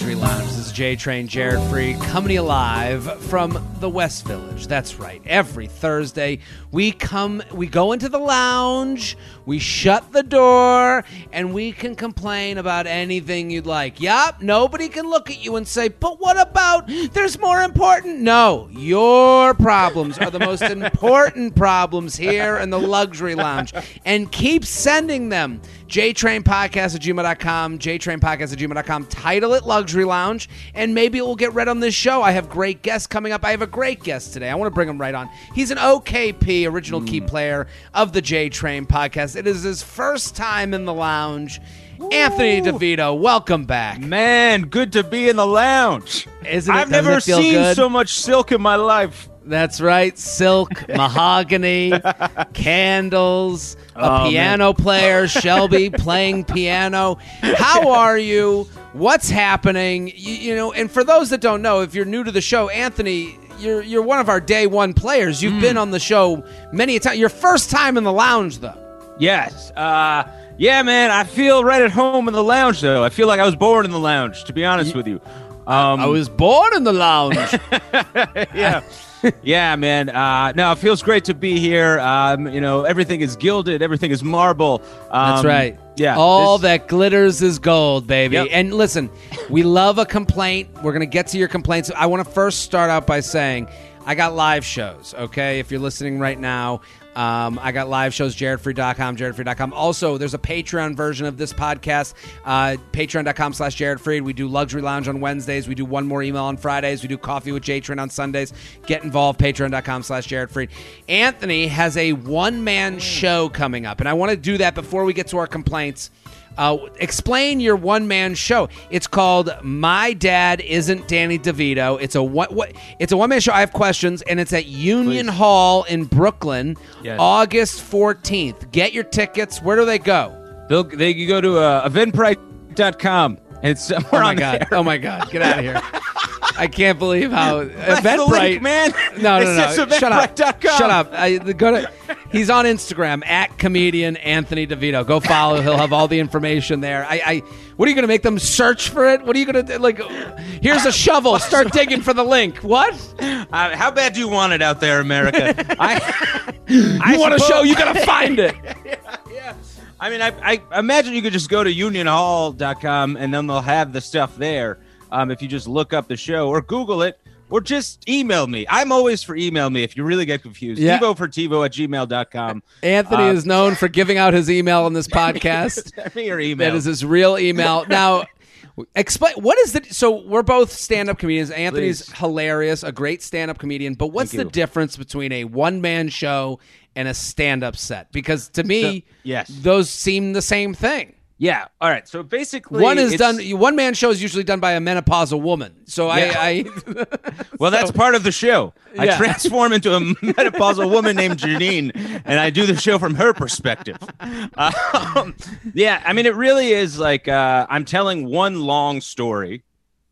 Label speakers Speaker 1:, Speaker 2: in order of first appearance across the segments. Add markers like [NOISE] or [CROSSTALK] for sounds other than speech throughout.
Speaker 1: Luxury Lounge. This is J Train Jared Freid coming to you live from the West Village. That's right. Every Thursday we come we go into the lounge, we shut the door, and we can complain about anything you'd like. Yup, nobody can look at you and say, "But what about there's more important?" No, your problems are the most [LAUGHS] important problems here in the Luxury Lounge. And keep sending them. JTrainPodcast at gmail.com, JTrainPodcast at gmail.com. Title it Luxury Lounge, and maybe it will get read on this show. I have great guests coming up. I have a great guest today. I want to bring him right on. He's an OKP, original key mm. player of the J Train podcast. It is his first time in the lounge. Anthony DeVito, welcome back.
Speaker 2: Man, good to be in the lounge.
Speaker 1: Isn't it?
Speaker 2: I've
Speaker 1: Doesn't
Speaker 2: never
Speaker 1: it
Speaker 2: seen
Speaker 1: good?
Speaker 2: so much silk in my life.
Speaker 1: That's right. Silk, [LAUGHS] mahogany, candles, a
Speaker 2: Oh, man.
Speaker 1: piano player, Shelby [LAUGHS] playing piano. How are you? What's happening? You, you know, and for those that don't know, if you're new to the show, Anthony, you're you're one of our day one players. You've
Speaker 2: Hmm.
Speaker 1: been on the show many a time. Your first time in the lounge, though.
Speaker 2: Yes. Uh, yeah, man. I feel right at home in the lounge, though. I feel like I was born in the lounge. To be honest with you. Um,
Speaker 1: I was born in the lounge. [LAUGHS]
Speaker 2: yeah. Yeah, man. Uh, no, it feels great to be here. Um, you know, everything is gilded, everything is marble. Um,
Speaker 1: That's right.
Speaker 2: Yeah.
Speaker 1: All
Speaker 2: this-
Speaker 1: that glitters is gold, baby.
Speaker 2: Yep.
Speaker 1: And listen, we love a complaint. We're going to get to your complaints. I want to first start out by saying I got live shows, okay? If you're listening right now, um, I got live shows, jaredfreid.com, jaredfreid.com. Also, there's a Patreon version of this podcast, uh, patreon.com slash jaredfreid. We do Luxury Lounge on Wednesdays. We do One More Email on Fridays. We do Coffee with J Train on Sundays. Get involved, patreon.com slash jaredfreid. Anthony has a one-man show coming up, and I want to do that before we get to our complaints. Uh, explain your one man show. It's called My Dad Isn't Danny DeVito. It's a what what it's a one man show. I have questions, and it's at Union
Speaker 2: Please.
Speaker 1: Hall in Brooklyn,
Speaker 2: Yes.
Speaker 1: August fourteenth. Get your tickets. Where do they go?
Speaker 2: They'll, they you go to uh, eventbrite.com and it's somewhere
Speaker 1: Oh my god!
Speaker 2: there.
Speaker 1: Oh my god! Get out of here! [LAUGHS] I can't believe how
Speaker 2: That's the
Speaker 1: Eventbrite,
Speaker 2: link, man.
Speaker 1: No,
Speaker 2: It
Speaker 1: no, no! Shut up! Shut up! I, go to. He's on Instagram at comedian Anthony DeVito. Go follow. He'll have all the information there. I. I what are you going to make them search for it? What are you going to like? Here's a shovel. Start digging for the link. What?
Speaker 2: Uh, how bad do you want it out there, America? I, [LAUGHS] I
Speaker 1: You want a show? You got to find it. [LAUGHS]
Speaker 2: yeah. I mean, I, I imagine you could just go to unionhall.com and then they'll have the stuff there. Um, if you just look up the show or Google it or just email me. I'm always for email me if you really get confused.
Speaker 1: Yeah.
Speaker 2: Tivo for Tivo at gmail.com.
Speaker 1: Anthony
Speaker 2: Uh,
Speaker 1: is known for giving out his email on this [LAUGHS] podcast.
Speaker 2: Send me your email.
Speaker 1: That is his real email. [LAUGHS] Now, explain what is the so we're both stand-up comedians. Anthony's
Speaker 2: Please.
Speaker 1: hilarious, a great stand-up comedian, but what's the difference between a one-man show and a stand-up set? Because to me,
Speaker 2: So- yes.
Speaker 1: those seem the same thing.
Speaker 2: Yeah. All right. So basically,
Speaker 1: One is done. One man show is usually done by a menopausal woman. So
Speaker 2: Yeah.
Speaker 1: I, I [LAUGHS]
Speaker 2: Well, that's part of the show. I
Speaker 1: Yeah.
Speaker 2: transform into a menopausal woman named [LAUGHS] Janine, and I do the show from her perspective. Um, yeah, I mean, it really is like uh, I'm telling one long story.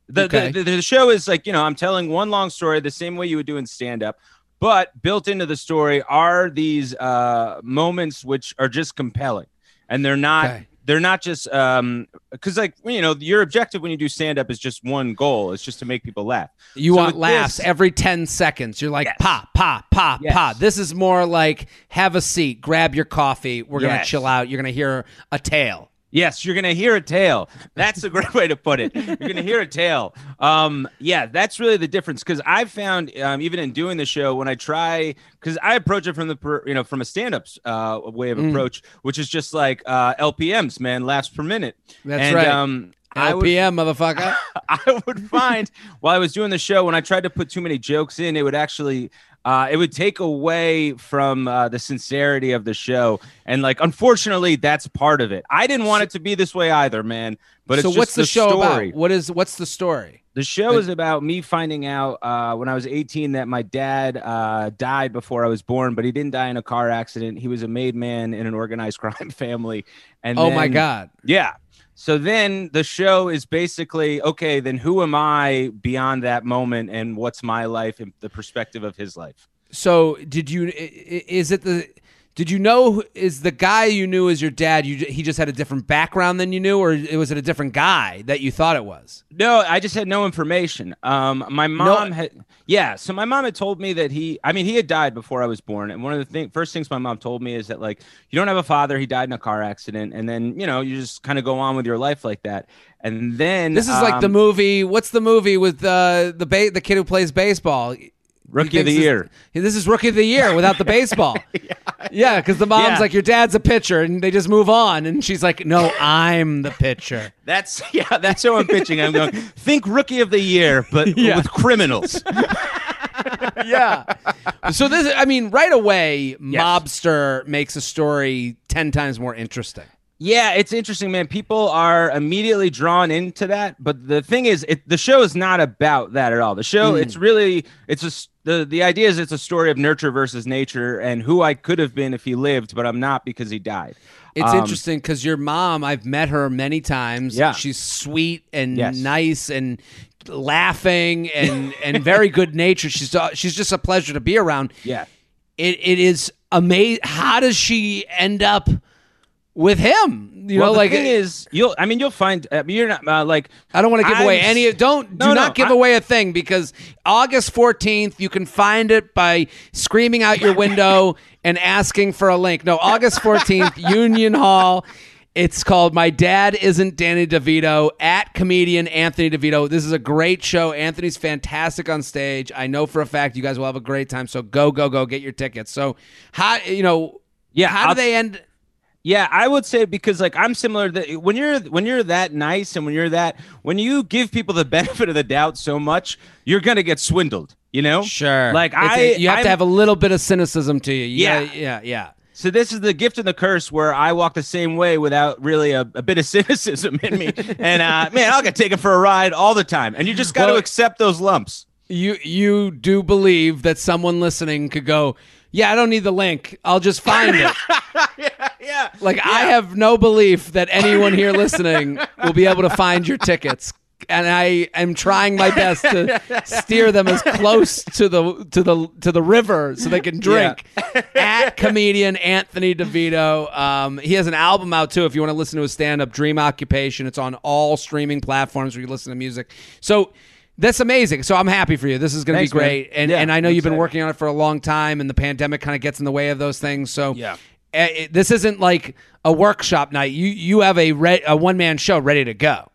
Speaker 2: The,
Speaker 1: Okay.
Speaker 2: the, the the show is like you know I'm telling one long story the same way you would do in stand up, but built into the story are these uh, moments which are just compelling, and they're not.
Speaker 1: Okay.
Speaker 2: They're not just um because like you know your objective when you do stand up is just one goal. It's just to make people laugh.
Speaker 1: You
Speaker 2: So
Speaker 1: want laughs
Speaker 2: this-
Speaker 1: every 10 seconds. You're like,
Speaker 2: Yes.
Speaker 1: pop, pop, pop,
Speaker 2: Yes.
Speaker 1: pop. This is more like have a seat, grab your coffee. We're going to chill out. You're going to hear a tale.
Speaker 2: Yes, you're gonna hear a tale. That's a great [LAUGHS] way to put it. You're gonna hear a tale. Um, yeah, that's really the difference. Because I've found, um, even in doing the show, when I try, because I approach it from the, you know, from a stand-up uh, way of
Speaker 1: Mm.
Speaker 2: approach, which is just like uh, LPMs, man, laughs per minute.
Speaker 1: That's
Speaker 2: and,
Speaker 1: right.
Speaker 2: Um, I would
Speaker 1: LPM, motherfucker. [LAUGHS]
Speaker 2: I would find while I was doing the show when I tried to put too many jokes in, it would actually uh, it would take away from uh, the sincerity of the show, and like unfortunately, that's part of it. I didn't want it to be this way either, man. But
Speaker 1: so what's
Speaker 2: just
Speaker 1: the, show
Speaker 2: story.
Speaker 1: about? What is what's the story?
Speaker 2: The show is about me finding out uh, when I was 18 that my dad uh, died before I was born, but he didn't die in a car accident. He was a made man in an organized [LAUGHS] crime family. And
Speaker 1: oh my god.
Speaker 2: yeah. So then the show is basically okay, then who am I beyond that moment and what's my life and the perspective of his life?
Speaker 1: So did you? Is it the? Did you know is the guy you knew as your dad? You he just had a different background than you knew, or was it a different guy that you thought it was?
Speaker 2: No, I just had no information. Um, my mom had, yeah. So my mom had told me that he, I mean, he had died before I was born. And one of the thing, first things my mom told me is that like you don't have a father. He died in a car accident, and then you know you just kind of go on with your life like that. And then
Speaker 1: This is like the
Speaker 2: um,
Speaker 1: movie. What's the movie with uh, the ba- the kid who plays baseball?
Speaker 2: Rookie of the year.
Speaker 1: This, this is rookie of the year without the [LAUGHS] baseball. [LAUGHS] yeah, because the mom's
Speaker 2: Yeah.
Speaker 1: like, "Your dad's a pitcher," and they just move on, and she's like, "No, I'm the pitcher." [LAUGHS]
Speaker 2: That's yeah. That's how I'm pitching. I'm going think rookie of the year, but
Speaker 1: Yeah.
Speaker 2: with criminals.
Speaker 1: yeah. So this, I mean, right away, mobster makes a story ten times more interesting.
Speaker 2: Yeah, it's interesting, man. People are immediately drawn into that, but the thing is, it, the show is not about that at all. The show,
Speaker 1: Hmm.
Speaker 2: it's really, it's a s- the the idea is it's a story of nurture versus nature and who I could have been if he lived, but I'm not because he died.
Speaker 1: It's
Speaker 2: Um,
Speaker 1: interesting because your mom, I've met her many times.
Speaker 2: Yeah.
Speaker 1: she's sweet and
Speaker 2: Yes.
Speaker 1: nice and laughing and and very good [LAUGHS] natured. She's uh, she's just a pleasure to be around.
Speaker 2: Yeah,
Speaker 1: It it is amazing. How does she end up with him? You
Speaker 2: well,
Speaker 1: know,
Speaker 2: the
Speaker 1: like
Speaker 2: thing is, you'll. I mean, you'll find. I mean, you're not uh, like.
Speaker 1: I don't want to give
Speaker 2: I'm
Speaker 1: away any. Don't do not
Speaker 2: no,
Speaker 1: give
Speaker 2: I-
Speaker 1: away a thing because August fourteenth you can find it by screaming out your window [LAUGHS] and asking for a link. No, August fourteenth, [LAUGHS] Union Hall. It's called My Dad Isn't Danny DeVito at comedian Anthony DeVito. This is a great show. Anthony's fantastic on stage. I know for a fact you guys will have a great time. So go, go, go, get your tickets. So how you know?
Speaker 2: Yeah,
Speaker 1: how do
Speaker 2: I'll-
Speaker 1: they end?
Speaker 2: Yeah, I would say because like I'm similar that when you're when you're that nice and when you're that when you give people the [LAUGHS] benefit of the doubt so much, you're gonna get swindled. You know?
Speaker 1: Sure.
Speaker 2: Like
Speaker 1: It's
Speaker 2: I,
Speaker 1: a- you have
Speaker 2: I'm-
Speaker 1: to have a little bit of cynicism to you. You
Speaker 2: Yeah.
Speaker 1: gotta- yeah, yeah.
Speaker 2: So this is the gift and the curse where I walk the same way without really a, a bit of [LAUGHS] cynicism in me. and uh, [LAUGHS] man, I'll get taken for a ride all the time. And you just got to
Speaker 1: Well-
Speaker 2: accept those lumps.
Speaker 1: you you do believe that someone listening could go, yeah, I don't need the link. I'll just find it. [LAUGHS]
Speaker 2: yeah, yeah.
Speaker 1: Like I have no belief that anyone here listening will be able to find your tickets. And I am trying my best to steer them as close to the to the to the river so they can drink. [LAUGHS] At comedian Anthony DeVito, um, he has an album out too. If you want to listen to his stand up, Dream Occupation, it's on all streaming platforms where you listen to music. So that's amazing. So I'm happy for you. This is going to be
Speaker 2: Thanks, man.
Speaker 1: great. And
Speaker 2: Yeah,
Speaker 1: and I know you've been
Speaker 2: excited.
Speaker 1: working on it for a long time, and the pandemic kind of gets in the way of those things. So
Speaker 2: Yeah.
Speaker 1: it- this isn't like a workshop night. You you have a re- a one man show ready to go.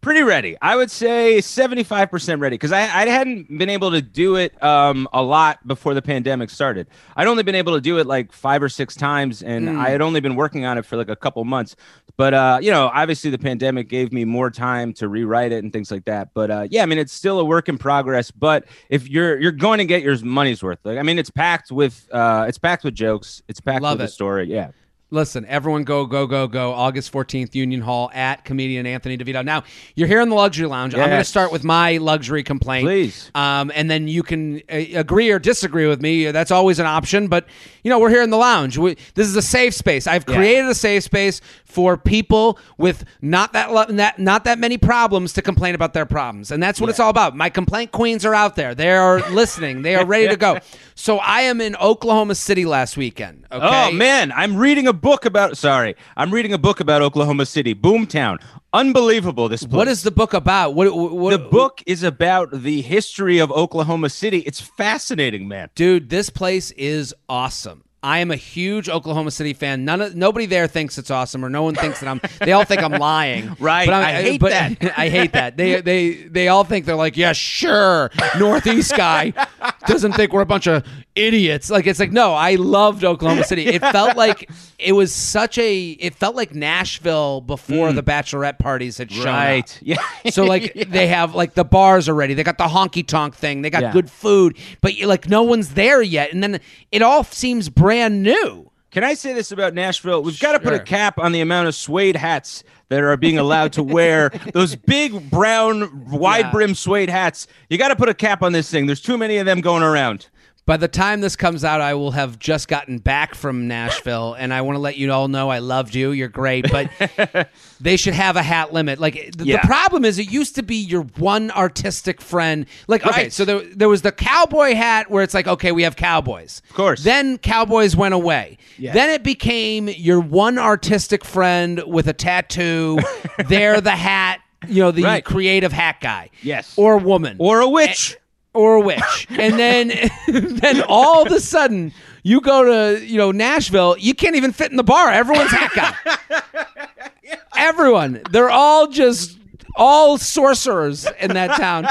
Speaker 2: Pretty ready. I would say 75% ready because I, I hadn't been able to do it um, a lot before the pandemic started. I'd only been able to do it like five or six times, and I had only been working on it for like a couple months. But, uh, you know, obviously the pandemic gave me more time to rewrite it and things like that. But uh, yeah, I mean, it's still a work in progress. But if you're you're going to get your money's worth, like I mean, it's packed with uh, it's packed with jokes. It's packed
Speaker 1: Love
Speaker 2: with
Speaker 1: it.
Speaker 2: a story. Yeah.
Speaker 1: Listen, everyone go, go, go, go. August 14th, Union Hall at comedian Anthony DeVito. Now, you're here in the luxury lounge. I'm going to start with my luxury complaint.
Speaker 2: Please.
Speaker 1: Um, and then you can uh, agree or disagree with me. That's always an option. But, you know, we're here in the lounge. We, this is a safe space. I've created a safe space for people with not that, lo- not, not that many problems to complain about their problems. And that's what it's all about. My complaint queens are out there. They are [LAUGHS] listening. They are ready to go. So I am in Oklahoma City last weekend. Okay?
Speaker 2: Oh man, I'm reading a book about. Sorry, I'm reading a book about Oklahoma City, Boomtown. Unbelievable. This place.
Speaker 1: What is the book about? What, what
Speaker 2: the book is about the history of Oklahoma City. It's fascinating, man.
Speaker 1: Dude, this place is awesome. I am a huge Oklahoma City fan. None of nobody there thinks it's awesome, or no one thinks that I'm. They all think I'm lying. [LAUGHS]
Speaker 2: Right.
Speaker 1: But I'm-
Speaker 2: I hate
Speaker 1: but-
Speaker 2: that. [LAUGHS]
Speaker 1: I hate that. They they they all think they're like, yeah, sure. Northeast guy doesn't think we're a bunch of idiots. Like it's like, no, I loved Oklahoma City. It felt like it was such a. It felt like Nashville before the bachelorette parties had shown up.
Speaker 2: Mm. Right. [LAUGHS] Yeah.
Speaker 1: So like they have like the bars already. They got the honky tonk thing. They got
Speaker 2: Yeah.
Speaker 1: good food, but like no one's there yet. And then it all seems brand new.
Speaker 2: Can I say this about Nashville? We've got to put a
Speaker 1: Sure.
Speaker 2: cap on the amount of suede hats that are being allowed to wear. [LAUGHS] Those big brown wide brim suede hats. You got to put a cap on this thing. There's too many of them going around.
Speaker 1: By the time this comes out, I will have just gotten back from Nashville, and I want to let you all know I loved you. You're great, but [LAUGHS] they should have a hat limit. Like th-
Speaker 2: Yeah.
Speaker 1: the problem is, it used to be your one artistic friend. Like okay,
Speaker 2: Right.
Speaker 1: so there there was the cowboy hat where it's like okay, we have cowboys, of
Speaker 2: course.
Speaker 1: Then cowboys went away.
Speaker 2: Yes.
Speaker 1: Then it became your one artistic friend with a tattoo. [LAUGHS] They're the hat, you know, the
Speaker 2: Right.
Speaker 1: creative hat guy,
Speaker 2: Yes.
Speaker 1: or a woman,
Speaker 2: or a witch.
Speaker 1: Or a witch. And then [LAUGHS] then all of a sudden you go to, you know, Nashville, you can't even fit in the bar. Everyone's guy. [LAUGHS] Everyone. They're all just all sorcerers in that town.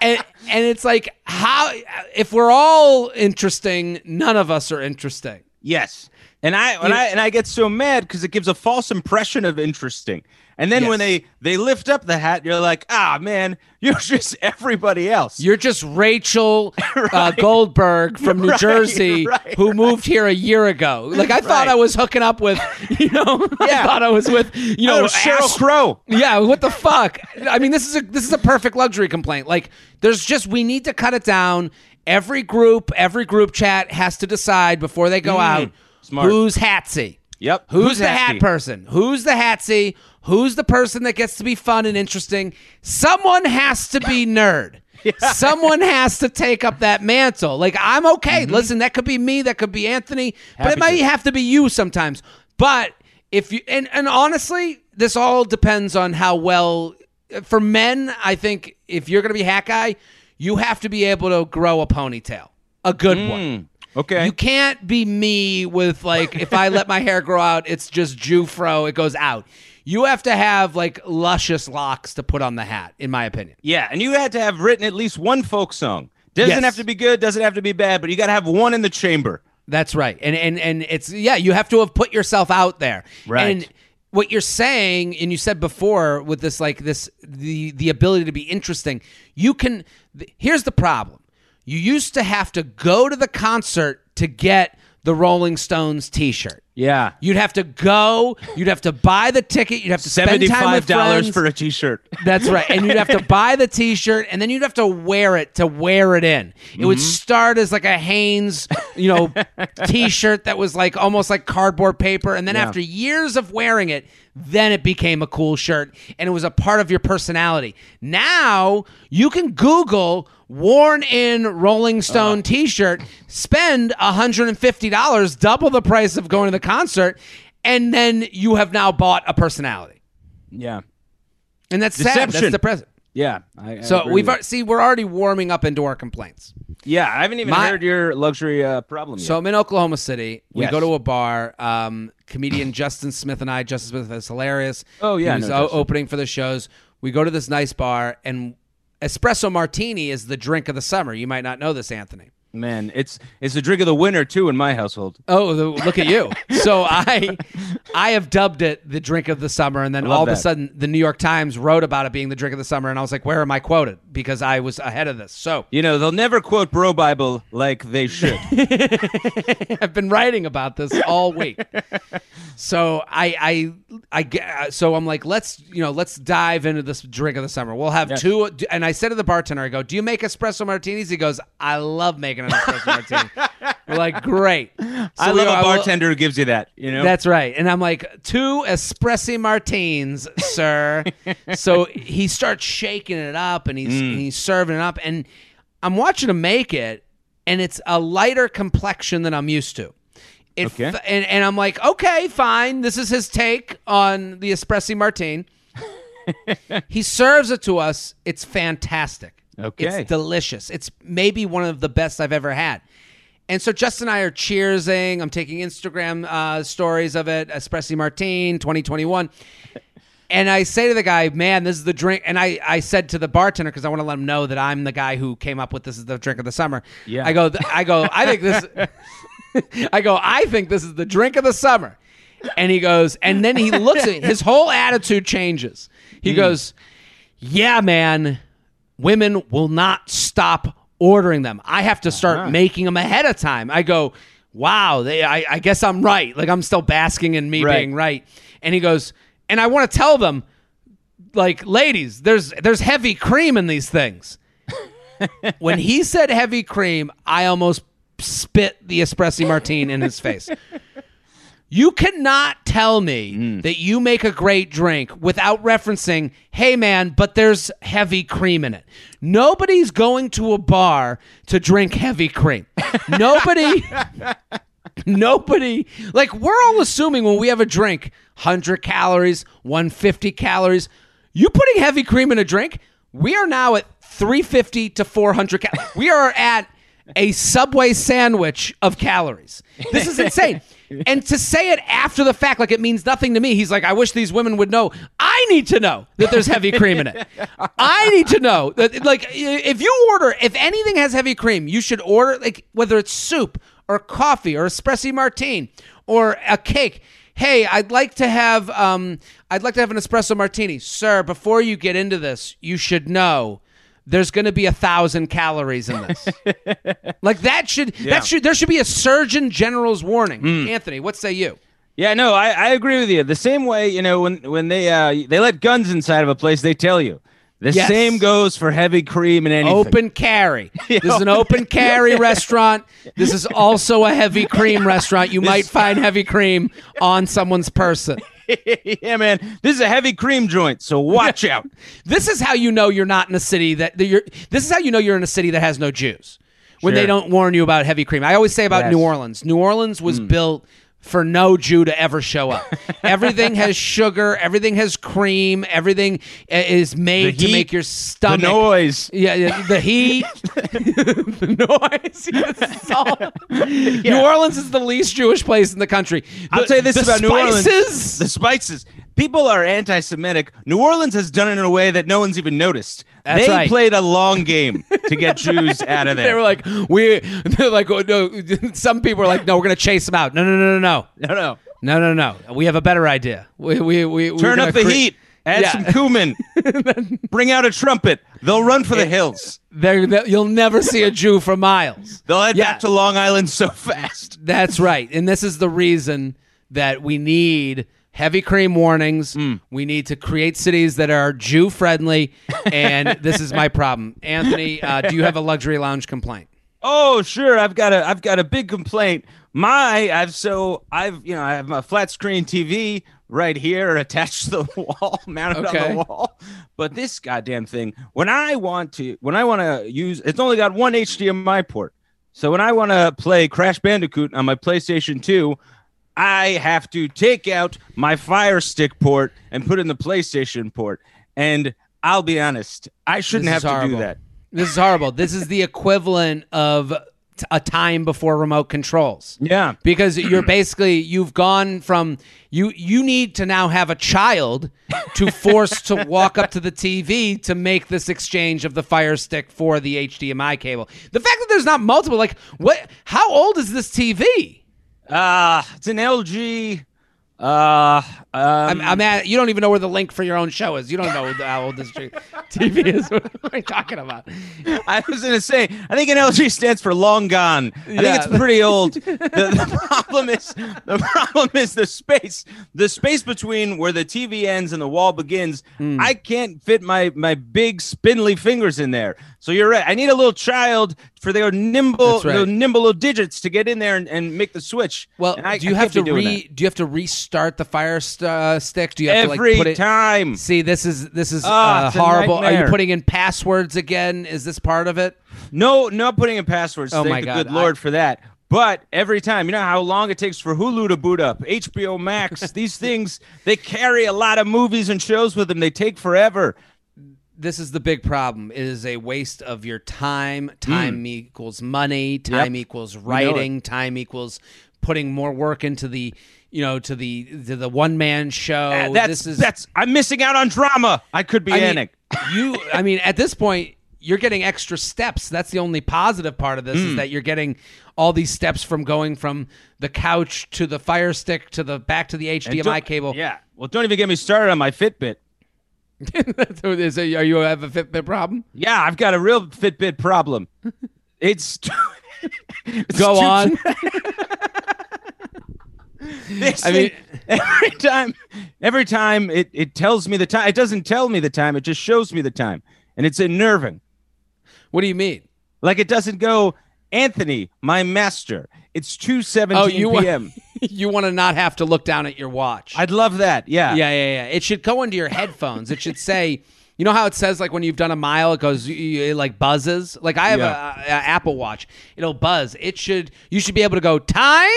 Speaker 1: And and it's like how if we're all interesting, none of us are interesting.
Speaker 2: Yes. And I and I and I get so mad because it gives a false impression of interesting. And then when they they lift up the hat, you're like, ah man, [LAUGHS] you're just everybody else.
Speaker 1: You're just Rachel [LAUGHS] uh, Goldberg from New [LAUGHS]
Speaker 2: Right,
Speaker 1: Jersey
Speaker 2: right,
Speaker 1: who moved here a year ago. Like I thought I was hooking up with, you know, I thought I was with, you know,
Speaker 2: oh, Sheryl
Speaker 1: Ash-
Speaker 2: Crow.
Speaker 1: Yeah, what the fuck? I mean, this is a this is a perfect luxury complaint. Like, there's just we need to cut it down. Every group, every group chat has to decide before they go out
Speaker 2: Mm, smart.
Speaker 1: who's hatsy.
Speaker 2: Yep.
Speaker 1: Who's, the
Speaker 2: hatsy?
Speaker 1: hat person? Who's the hatsy? Who's the person that gets to be fun and interesting? Someone has to be nerd. [LAUGHS] Someone has to take up that mantle. Like I'm okay. Listen, that could be me, that could be Anthony, but
Speaker 2: Mm-hmm.
Speaker 1: It might
Speaker 2: to.
Speaker 1: have to be you sometimes. But if you and, and honestly, this all depends on how well for men, I think if you're gonna be hat guy, you have to be able to grow a ponytail. A good one.
Speaker 2: Mm, okay.
Speaker 1: You can't be me with like if I let my hair grow out, it's just Jew fro, it goes out. You have to have like luscious locks to put on the hat, in my opinion.
Speaker 2: yeah, and you had to have written at least one folk song. Doesn't
Speaker 1: Yes.
Speaker 2: have to be good, doesn't have to be bad, but you got to have one in the chamber.
Speaker 1: That's right. And and and it's yeah, you have to have put yourself out there.
Speaker 2: Right.
Speaker 1: And what you're saying and you said before with this like this the the ability to be interesting, you can th- here's the problem. You used to have to go to the concert to get the Rolling Stones t-shirt.
Speaker 2: Yeah.
Speaker 1: You'd have to go, you'd have to buy the ticket, you'd have to spend time with
Speaker 2: dollars
Speaker 1: friends.
Speaker 2: for a T-shirt.
Speaker 1: That's right. And you'd have to buy the t-shirt and then you'd have to wear it to wear it in. It would
Speaker 2: Mm-hmm.
Speaker 1: start as like a Hanes, you know, [LAUGHS] t-shirt that was like almost like cardboard paper and then
Speaker 2: Yeah.
Speaker 1: after years of wearing it, then it became a cool shirt and it was a part of your personality. Now, you can Google worn in Rolling
Speaker 2: Uh.
Speaker 1: Stone t-shirt, spend $150, double the price of going to the concert, and then you have now bought a personality.
Speaker 2: Yeah.
Speaker 1: And that's sad. That's
Speaker 2: Deception.
Speaker 1: the present.
Speaker 2: Yeah. I, I
Speaker 1: So we've al- see we're already warming up into our complaints.
Speaker 2: Yeah, I haven't even
Speaker 1: My-
Speaker 2: heard your luxury uh, problem yet.
Speaker 1: So I'm in Oklahoma City. We
Speaker 2: Yes.
Speaker 1: go to a bar. Um, comedian [CLEARS THROAT] Justin Smith and I. Justin Smith is hilarious.
Speaker 2: Oh, yeah,
Speaker 1: he's
Speaker 2: know
Speaker 1: o- opening for the shows. We go to this nice bar, and espresso martini is the drink of the summer. You might not know this, Anthony.
Speaker 2: Man, it's it's the drink of the winter too in my household.
Speaker 1: Oh, the, look at you! [LAUGHS] so I, I have dubbed it the drink of the summer, and then all of a sudden, the New York Times wrote about it being the drink of the summer, and I was like, "Where am I quoted?" Because I was ahead of this. So
Speaker 2: You know, they'll never quote Bro Bible like they should. [LAUGHS]
Speaker 1: I've been writing about this all week. so I, I, I, get- uh, so I'm like, let's, you know, let's dive into this drink of the summer. We'll have
Speaker 2: Yes.
Speaker 1: two. And I said to the bartender, I go, "Do you make espresso martinis?" He goes, "I love making an espresso martini." We're like, "Great." So
Speaker 2: I
Speaker 1: we
Speaker 2: love
Speaker 1: go,
Speaker 2: a bartender who gives you that. You know,
Speaker 1: That's right. And I'm like, two espresso martines, sir. so he starts shaking it up and he's
Speaker 2: Mm.
Speaker 1: and he's serving it up. And I'm watching him make it, and it's a lighter complexion than I'm used to. It
Speaker 2: Okay.
Speaker 1: f- and, and I'm like, okay, fine. This is his take on the espresso martine. [LAUGHS] he serves it to us. It's fantastic.
Speaker 2: Okay.
Speaker 1: It's delicious. It's maybe one of the best I've ever had. And so Justin and I are cheersing. I'm taking Instagram uh, stories of it, Espresso Martine 2021. And I say to the guy, man, this is the drink. And I, I said to the bartender, because I want to let him know that I'm the guy who came up with this is the drink of the summer.
Speaker 2: Yeah.
Speaker 1: I go, I go, I think this, [LAUGHS] I go, I think this is the drink of the summer. And he goes, and then he looks at his whole attitude changes. He goes, yeah, man, women will not stop ordering them. I have to start
Speaker 2: Uh-huh.
Speaker 1: making them ahead of time. I go, wow, they, I, I guess I'm right. Like I'm still basking in me
Speaker 2: Right.
Speaker 1: being right. And he goes, and I want to tell them, like, ladies, there's there's heavy cream in these things. [LAUGHS] when he said heavy cream, I almost spit the espresso martine in his face. You cannot tell me
Speaker 2: Mm.
Speaker 1: that you make a great drink without referencing, hey man, but there's heavy cream in it. Nobody's going to a bar to drink heavy cream. [LAUGHS] Nobody, nobody, like we're all assuming when we have a drink, 100 calories, 150 calories. You putting heavy cream in a drink, we are now at 350 to 400 cal- We are at a Subway sandwich of calories. This is [LAUGHS] insane. [LAUGHS] and to say it after the fact, like it means nothing to me. He's like, I wish these women would know. I need to know that there's heavy cream in it. I need to know that, like, if you order, if anything has heavy cream, you should order, like, whether it's soup or coffee or espresso martini or a cake. Hey, I'd like to have, um, I'd like to have an espresso martini, sir. Before you get into this, you should know there's going to be a thousand calories in this. [LAUGHS] like that should
Speaker 2: Yeah.
Speaker 1: that should there should be a Surgeon General's warning. Anthony, what say you?
Speaker 2: Yeah, no, I, I agree with you. The same way, you know, when when they uh they let guns inside of a place, they tell you. The
Speaker 1: Yes.
Speaker 2: same goes for heavy cream and anything.
Speaker 1: Open carry. [LAUGHS] This is an open carry [LAUGHS] restaurant. This is also a heavy cream restaurant. You might find heavy cream on someone's person. [LAUGHS]
Speaker 2: yeah, man. This is a heavy cream joint, so watch out.
Speaker 1: This is how you know you're not in a city that that you're. This is how you know you're in a city that has no Jews when they don't warn you about heavy cream. I always say about
Speaker 2: Yes.
Speaker 1: New Orleans. New Orleans was hmm. built for no Jew to ever show up. [LAUGHS] everything has sugar. Everything has cream. Everything is made
Speaker 2: The
Speaker 1: to make your stomach.
Speaker 2: The noise.
Speaker 1: Yeah, yeah, the heat, [LAUGHS] the noise. [LAUGHS] Yes, all- New Orleans is the least Jewish place in the country.
Speaker 2: I'll
Speaker 1: The-
Speaker 2: tell you this about New Orleans. The spices. People are anti-Semitic. New Orleans has done it in a way that no one's even noticed.
Speaker 1: That's
Speaker 2: they
Speaker 1: right.
Speaker 2: played a long game to get [LAUGHS] Jews out of there.
Speaker 1: They were like, we. [LAUGHS] They're like, oh, no. [LAUGHS] Some people are like, no, we're gonna chase them out. No, no, no, no, no,
Speaker 2: no, no.
Speaker 1: no, no, no. We have a better idea. We, we, we
Speaker 2: Turn up the
Speaker 1: cre-
Speaker 2: heat. Add
Speaker 1: Yeah.
Speaker 2: some cumin. Bring out a trumpet. They'll run for the hills.
Speaker 1: They're, they you'll never see a Jew for miles.
Speaker 2: They'll head
Speaker 1: Yeah.
Speaker 2: back to Long Island so fast.
Speaker 1: That's right. And this is the reason that we need heavy cream warnings.
Speaker 2: Hmm.
Speaker 1: We need to create cities that are Jew friendly. And [LAUGHS] this is my problem. Anthony, uh, do you have a luxury lounge complaint?
Speaker 2: Oh, sure. I've got a I've got a big complaint. My I've so I've you know I have my flat screen TV right here [LAUGHS] attached to the wall, [LAUGHS] mounted on the wall. But this goddamn thing, when I want to when I want to use, it's only got one HDMI port. So when I want to play Crash Bandicoot on my PlayStation 2, I have to take out my Fire Stick port and put in the PlayStation port. And I'll be honest, I shouldn't have to do that.
Speaker 1: This is horrible. This is the equivalent of a time before remote controls.
Speaker 2: Yeah.
Speaker 1: because you're basically you've gone from you you need to now have a child to force to walk up to the TV to make this exchange of the fire stick for the HDMI cable. The fact that there's not multiple like what how old is this TV?
Speaker 2: Uh, it's an LG. Uh, um,
Speaker 1: I'm, I'm at you don't even know where the link for your own show is. You don't know how old this [LAUGHS] TV is. [LAUGHS] What are you talking about?
Speaker 2: I was gonna say, I think an LG stands for long gone. I
Speaker 1: Yeah.
Speaker 2: think it's pretty old. [LAUGHS] The, the problem is, the problem is the space, the space between where the TV ends and the wall begins.
Speaker 1: Hmm.
Speaker 2: I can't fit my my big spindly fingers in there. So you're right. I need a little child for their nimble,
Speaker 1: right.
Speaker 2: their nimble little digits to get in there and, and make the switch.
Speaker 1: Well,
Speaker 2: I-
Speaker 1: do you
Speaker 2: I
Speaker 1: have to
Speaker 2: can't be doing
Speaker 1: re do you have to restart the fire st- uh, stick? Do you have
Speaker 2: that.
Speaker 1: to like put it every
Speaker 2: time?
Speaker 1: See, this is this is
Speaker 2: Ah,
Speaker 1: uh, horrible. Are you putting in passwords again? Is this part of it?
Speaker 2: No, not putting in passwords.
Speaker 1: Oh
Speaker 2: Thank
Speaker 1: my
Speaker 2: the
Speaker 1: God,
Speaker 2: good Lord for that. But every time, you know how long it takes for Hulu to boot up, HBO Max, [LAUGHS] these things, they carry a lot of movies and shows with them. They take forever.
Speaker 1: This is the big problem. It is a waste of your time. Time equals money. Time equals writing. Time equals putting more work into the you know to the to the one man show.
Speaker 2: Uh, that's,
Speaker 1: this is
Speaker 2: that's, I'm missing out on drama. I could be
Speaker 1: I
Speaker 2: in
Speaker 1: mean,
Speaker 2: it. [LAUGHS]
Speaker 1: you. I mean, at this point, you're getting extra steps. That's the only positive part of this
Speaker 2: Hmm.
Speaker 1: is that you're getting all these steps from going from the couch to the fire stick to the back to the HDMI cable.
Speaker 2: Yeah. Well, don't even get me started on my Fitbit. [LAUGHS]
Speaker 1: Is it- are you have a Fitbit problem?
Speaker 2: Yeah, I've got a real Fitbit problem. [LAUGHS] It's, it's
Speaker 1: Go
Speaker 2: too-
Speaker 1: on.
Speaker 2: This
Speaker 1: I
Speaker 2: thing,
Speaker 1: mean-
Speaker 2: every time, every time it, it tells me the time. It doesn't tell me the time. It just shows me the time, and it's unnerving.
Speaker 1: What do you mean?
Speaker 2: Like it doesn't go, Anthony, my master. It's two seventeen
Speaker 1: Oh, you
Speaker 2: p.m. [LAUGHS]
Speaker 1: you want to not have to look down at your watch.
Speaker 2: I'd love that. Yeah.
Speaker 1: yeah, yeah, yeah. It should go into your headphones. It should say, [LAUGHS] you know how it says like when you've done a mile, it goes, it like buzzes. Like I have
Speaker 2: Yeah.
Speaker 1: a, a Apple Watch, it'll buzz. It should. You should be able to go time,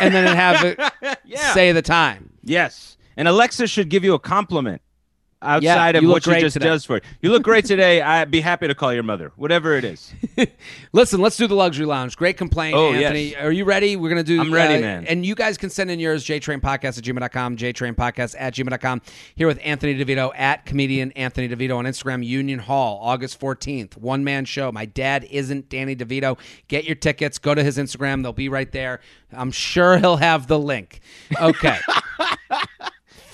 Speaker 1: and then have it [LAUGHS]
Speaker 2: Yeah.
Speaker 1: say the time.
Speaker 2: Yes. And Alexa should give you a compliment outside
Speaker 1: you
Speaker 2: of what she just
Speaker 1: today.
Speaker 2: does for you. You look great today. [LAUGHS] I'd be happy to call your mother, whatever it is. [LAUGHS]
Speaker 1: Listen, let's do the luxury lounge. Great complaint,
Speaker 2: Oh,
Speaker 1: Anthony.
Speaker 2: yes.
Speaker 1: Are you ready? We're gonna do.
Speaker 2: I'm ready,
Speaker 1: uh,
Speaker 2: man.
Speaker 1: And you guys can send in yours. JTrainPodcast at gmail.com. JTrainPodcast at gmail.com. Here with Anthony DeVito at comedian Anthony DeVito on Instagram. Union Hall, August 14th. One man show. My dad isn't Danny DeVito. Get your tickets. Go to his Instagram. They'll be right there. I'm sure he'll have the link. Okay. [LAUGHS]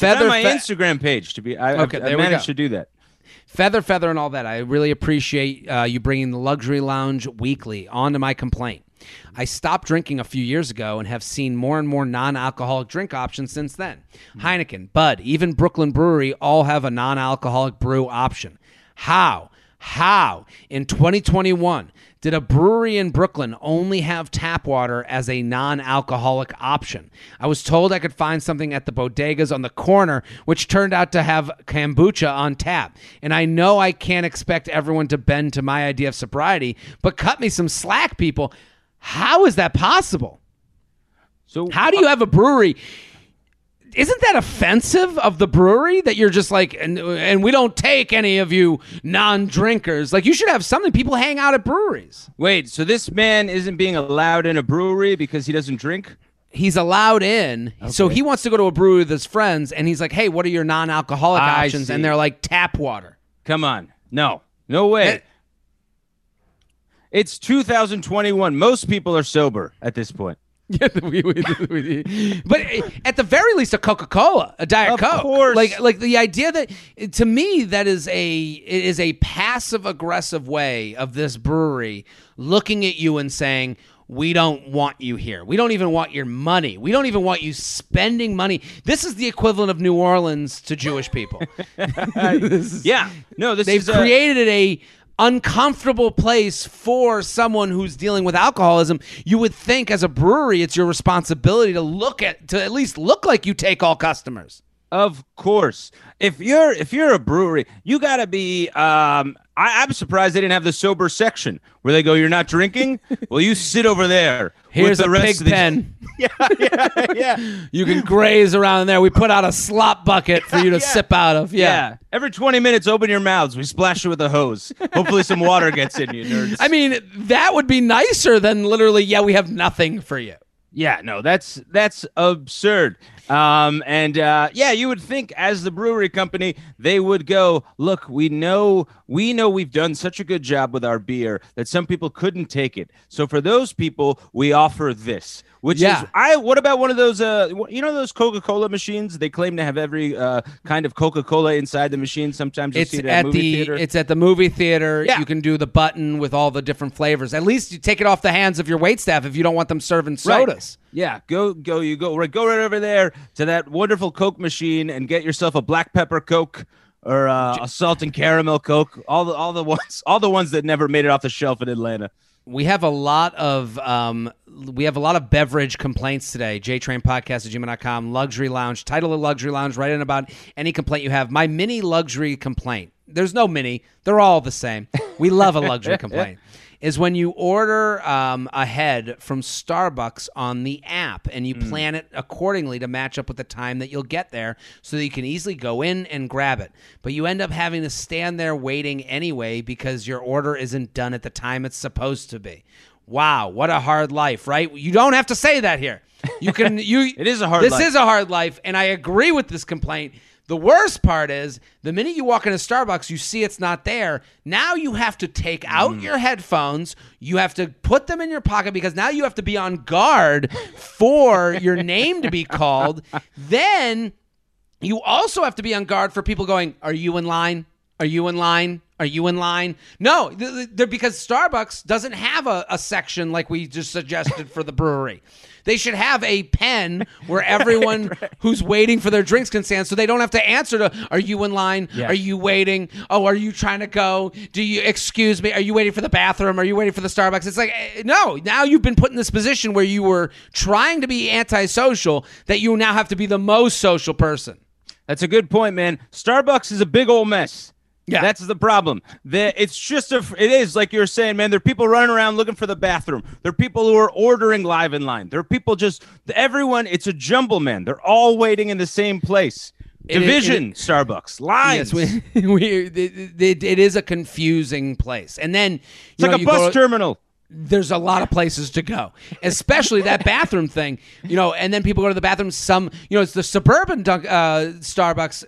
Speaker 1: Feather
Speaker 2: on my
Speaker 1: fe-
Speaker 2: Instagram page to be. I,
Speaker 1: Okay,
Speaker 2: I've, I've managed to do that.
Speaker 1: Feather, feather, and all that. I really appreciate uh, you bringing the luxury lounge weekly onto my complaint. I stopped drinking a few years ago and have seen more and more non-alcoholic drink options since then. Heineken, Bud, even Brooklyn Brewery all have a non-alcoholic brew option. How? How in 2021 did a brewery in Brooklyn only have tap water as a non alcoholic option? I was told I could find something at the bodegas on the corner, which turned out to have kombucha on tap. And I know I can't expect everyone to bend to my idea of sobriety, but cut me some slack, people. How is that possible?
Speaker 2: So
Speaker 1: How do uh, you have a brewery? Isn't that offensive of the brewery that you're just like, and, and we don't take any of you non drinkers? Like, you should have something. People hang out at breweries.
Speaker 2: wait? So this man isn't being allowed in a brewery because he doesn't drink?
Speaker 1: He's allowed in. So he wants to go to a brewery with his friends, and he's like, hey, what are your non alcoholic
Speaker 2: I
Speaker 1: options?
Speaker 2: see.
Speaker 1: And they're like, tap water.
Speaker 2: Come on, no, no way.
Speaker 1: Eh.
Speaker 2: It's 2021. Most people are sober at this point. [LAUGHS]
Speaker 1: Yeah, we- we- we- but eh, at the very least, a Coca Cola, a Diet
Speaker 2: Of
Speaker 1: Coke.
Speaker 2: course.
Speaker 1: Like, like the idea that to me that is a it is a passive aggressive way of this brewery looking at you and saying. We don't want you here. We don't even want your money. We don't even want you spending money. This is the equivalent of New Orleans to Jewish people. [LAUGHS] [LAUGHS] Is-
Speaker 2: Yeah, no, this
Speaker 1: They've
Speaker 2: is
Speaker 1: created a uncomfortable place for someone who's dealing with alcoholism. You would think as a brewery it's your responsibility to look at to at least look like you take all customers.
Speaker 2: Of course. If you're if you're a brewery, you gotta be um I, I'm surprised they didn't have the sober section where they go, You're not drinking? [LAUGHS] well, you sit over there.
Speaker 1: Here's
Speaker 2: with the
Speaker 1: a
Speaker 2: rest
Speaker 1: pig
Speaker 2: of the
Speaker 1: pen. [LAUGHS]
Speaker 2: yeah, yeah, yeah. [LAUGHS]
Speaker 1: You can graze around there. We put out a slop bucket for you to
Speaker 2: Yeah.
Speaker 1: sip out of. Yeah.
Speaker 2: Yeah. Every 20 minutes, open your mouths. We splash you with a hose. Hopefully, some water gets in you, nerds.
Speaker 1: I mean, that would be nicer than literally, yeah, we have nothing for you.
Speaker 2: Yeah, no, that's that's absurd. Um, and uh, yeah, you would think as the brewery company, they would go, look, we know we know we've done such a good job with our beer that some people couldn't take it. So for those people, we offer this. Which
Speaker 1: Yeah.
Speaker 2: is I what about one of those uh you know those Coca-Cola machines? They claim to have every uh kind of Coca-Cola inside the machine. Sometimes you
Speaker 1: It's
Speaker 2: see it
Speaker 1: at
Speaker 2: movie
Speaker 1: the
Speaker 2: theater.
Speaker 1: it's at the movie theater.
Speaker 2: Yeah.
Speaker 1: You can do the button with all the different flavors. At least you take it off the hands of your wait staff if you don't want them serving
Speaker 2: Right.
Speaker 1: sodas.
Speaker 2: Yeah, go go you go right go right over there to that wonderful Coke machine and get yourself a black pepper Coke or uh, a salt and caramel Coke. All the all the [LAUGHS] ones all the ones that never made it off the shelf in Atlanta.
Speaker 1: We have a lot of um, we have a lot of beverage complaints today. JTrainPodcast at gmail.com, Luxury Lounge, title of Luxury Lounge, write in about any complaint you have. My mini luxury complaint, there's no mini, they're all the same. We love a luxury [LAUGHS] complaint. Is when you order um, ahead from Starbucks on the app and you plan it accordingly to match up with the time that you'll get there so that you can easily go in and grab it. But you end up having to stand there waiting anyway because your order isn't done at the time it's supposed to be. Wow, what a hard life, right? You don't have to say that here. You can [LAUGHS] you
Speaker 2: It is a hard
Speaker 1: This
Speaker 2: life.
Speaker 1: is a hard life and I agree with this complaint. The worst part is the minute you walk into Starbucks, you see it's not there. Now you have to take out
Speaker 2: Mm.
Speaker 1: your headphones. You have to put them in your pocket because now you have to be on guard for your name to be [LAUGHS] called. Then you also have to be on guard for people going, Are you in line? Are you in line? Are you in line? No, th- th- they're because Starbucks doesn't have a, a section like we just suggested for the brewery. They should have a pen where everyone [LAUGHS] who's waiting for their drinks can stand, so they don't have to answer to "Are you in line?
Speaker 2: Yes.
Speaker 1: Are you waiting? Oh, are you trying to go? Do you excuse me? Are you waiting for the bathroom? Are you waiting for the Starbucks?" It's like eh, no. Now you've been put in this position where you were trying to be antisocial, that you now have to be the most social person.
Speaker 2: That's a good point, man. Starbucks is a big old mess.
Speaker 1: Yeah.
Speaker 2: That's the problem. The, it's just a, it is like you're saying, man. There are people running around looking for the bathroom. There are people who are ordering live in line. There are people just, everyone, it's a jumble, man. They're all waiting in the same place.
Speaker 1: It- it-
Speaker 2: Division,
Speaker 1: it-
Speaker 2: Starbucks, lines.
Speaker 1: Yes, we, [LAUGHS] we it, it, is a confusing place, and then
Speaker 2: it's like a bus terminal.
Speaker 1: there's a lot of places to go, especially that [LAUGHS] bathroom thing. You know, and then people go to the bathroom. Some, you know, it's the suburban dunk, uh, Starbucks.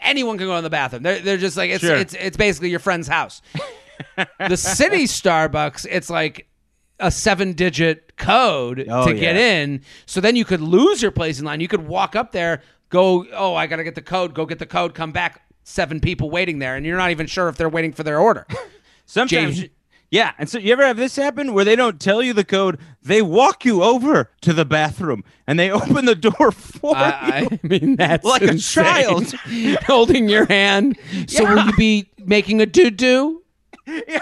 Speaker 1: Anyone can go in the bathroom. They're, they're just like it's
Speaker 2: Sure.
Speaker 1: it's it's basically your friend's house. [LAUGHS] the city Starbucks, it's like a seven digit code
Speaker 2: Oh,
Speaker 1: to get in. So then you could lose your place in line. You could walk up there, go, oh, I got to get the code, go get the code, come back, seven people waiting there, and you're not even sure if they're waiting for their order. [LAUGHS]
Speaker 2: Sometimes,
Speaker 1: James-
Speaker 2: yeah. And so you ever have this happen where they don't tell you the code? They walk you over to the bathroom and they [LAUGHS] open the door for you.
Speaker 1: I, I mean, that's
Speaker 2: Like a child. [LAUGHS]
Speaker 1: holding your hand. So will you be making a doo doo?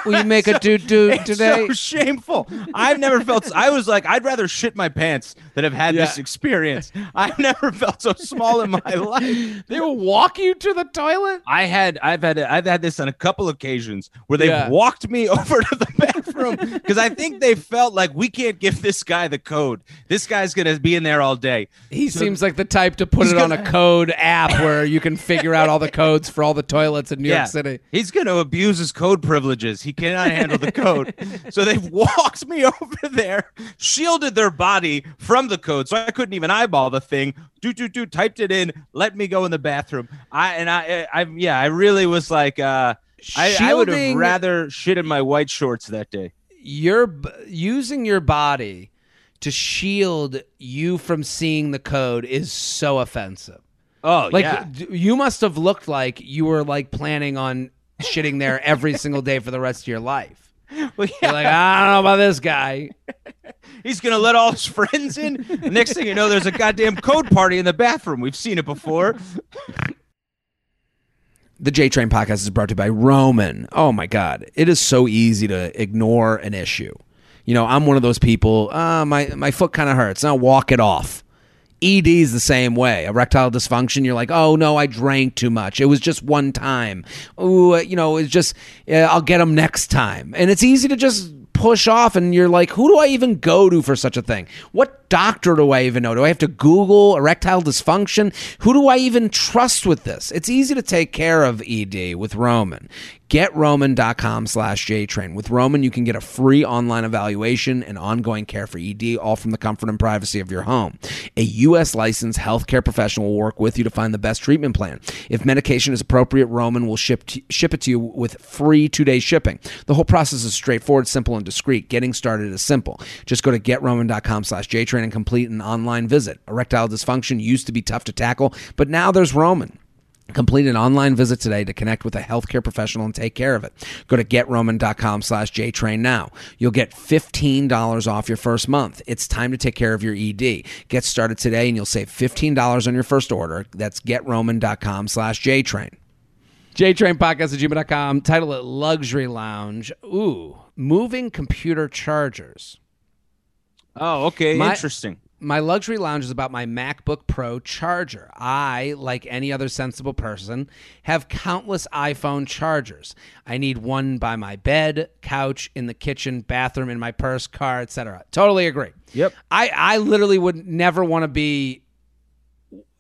Speaker 1: Will you make a doo doo [LAUGHS] today?
Speaker 2: so shameful. I've never felt. I was like, I'd rather shit my pants than have had this experience. I've never felt so small in my [LAUGHS] life.
Speaker 1: they will walk you to the toilet.
Speaker 2: I had, I've had, I've had this on a couple occasions where they've
Speaker 1: Yeah.
Speaker 2: walked me [LAUGHS] over to the bathroom [LAUGHS] because I think they felt like we can't give this guy the code. This guy's gonna be in there all day.
Speaker 1: He seems like the type to put it on a code app where you can figure out all the codes for all the toilets in New York City.
Speaker 2: He's going to abuse his code privileges. He cannot handle the code. [LAUGHS] so they've walked me [LAUGHS] over there, shielded their body from the code. So I couldn't even eyeball the thing. Do, do, do, typed it in, let me go in the bathroom. I, and I, I, yeah, I really was like, uh, I, I would have rather shit in my white shorts that day.
Speaker 1: You're b- using your body to shield you from seeing the code is so offensive.
Speaker 2: Oh,
Speaker 1: Like
Speaker 2: yeah.
Speaker 1: d- you must have looked like you were like planning on shitting there every [LAUGHS] single day for the rest of your life.
Speaker 2: Well,
Speaker 1: You're
Speaker 2: yeah.
Speaker 1: like, I don't know about this guy. [LAUGHS]
Speaker 2: He's going to let all his friends in. Next thing you know, there's a goddamn code party in the bathroom. We've seen it before.
Speaker 1: The J Train podcast is brought to you by Roman. Oh my God. It is so easy to ignore an issue. You know, I'm one of those people, uh, my, my foot kind of hurts. Now walk it off. ED is the same way. Erectile dysfunction, you're like, oh no, I drank too much. It was just one time. Ooh, uh, you know, it's just, uh, I'll get them next time. And it's easy to just push off, and you're like, who do I even go to for such a thing? What doctor do I even know? Do I have to Google erectile dysfunction? Who do I even trust with this? It's easy to take care of ED with Roman. GetRoman.com slash JTrain. With Roman, you can get a free online evaluation and ongoing care for ED, all from the comfort and privacy of your home. A U.S. licensed healthcare professional will work with you to find the best treatment plan. If medication is appropriate, Roman will ship, to, ship it to you with free two day shipping. The whole process is straightforward, simple, and discreet. Getting started is simple. Just go to GetRoman.com slash JTrain and complete an online visit. Erectile dysfunction used to be tough to tackle, but now there's Roman. Complete an online visit today to connect with a healthcare professional and take care of it. Go to getroman.com slash jtrain now. You'll get $15 off your first month. It's time to take care of your ED. Get started today and you'll save $15 on your first order. That's getroman.com slash jtrain. JTrain podcast at gmail.com. Title it Luxury Lounge. Ooh, moving computer chargers.
Speaker 2: Oh, okay.
Speaker 1: My-
Speaker 2: Interesting.
Speaker 1: My luxury lounge is about my MacBook Pro charger. I, like any other sensible person, have countless iPhone chargers. I need one by my bed, couch, in the kitchen, bathroom, in my purse, car, etc. Totally agree.
Speaker 2: Yep.
Speaker 1: I, I literally would never want to be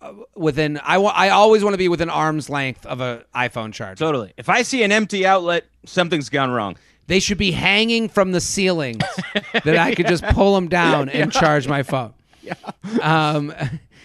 Speaker 1: uh, within I I always want to be within arm's length of a iPhone charger.
Speaker 2: Totally. If I see an empty outlet, something's gone wrong.
Speaker 1: They should be hanging from the ceilings [LAUGHS] that I could just pull them down and charge my phone. Um,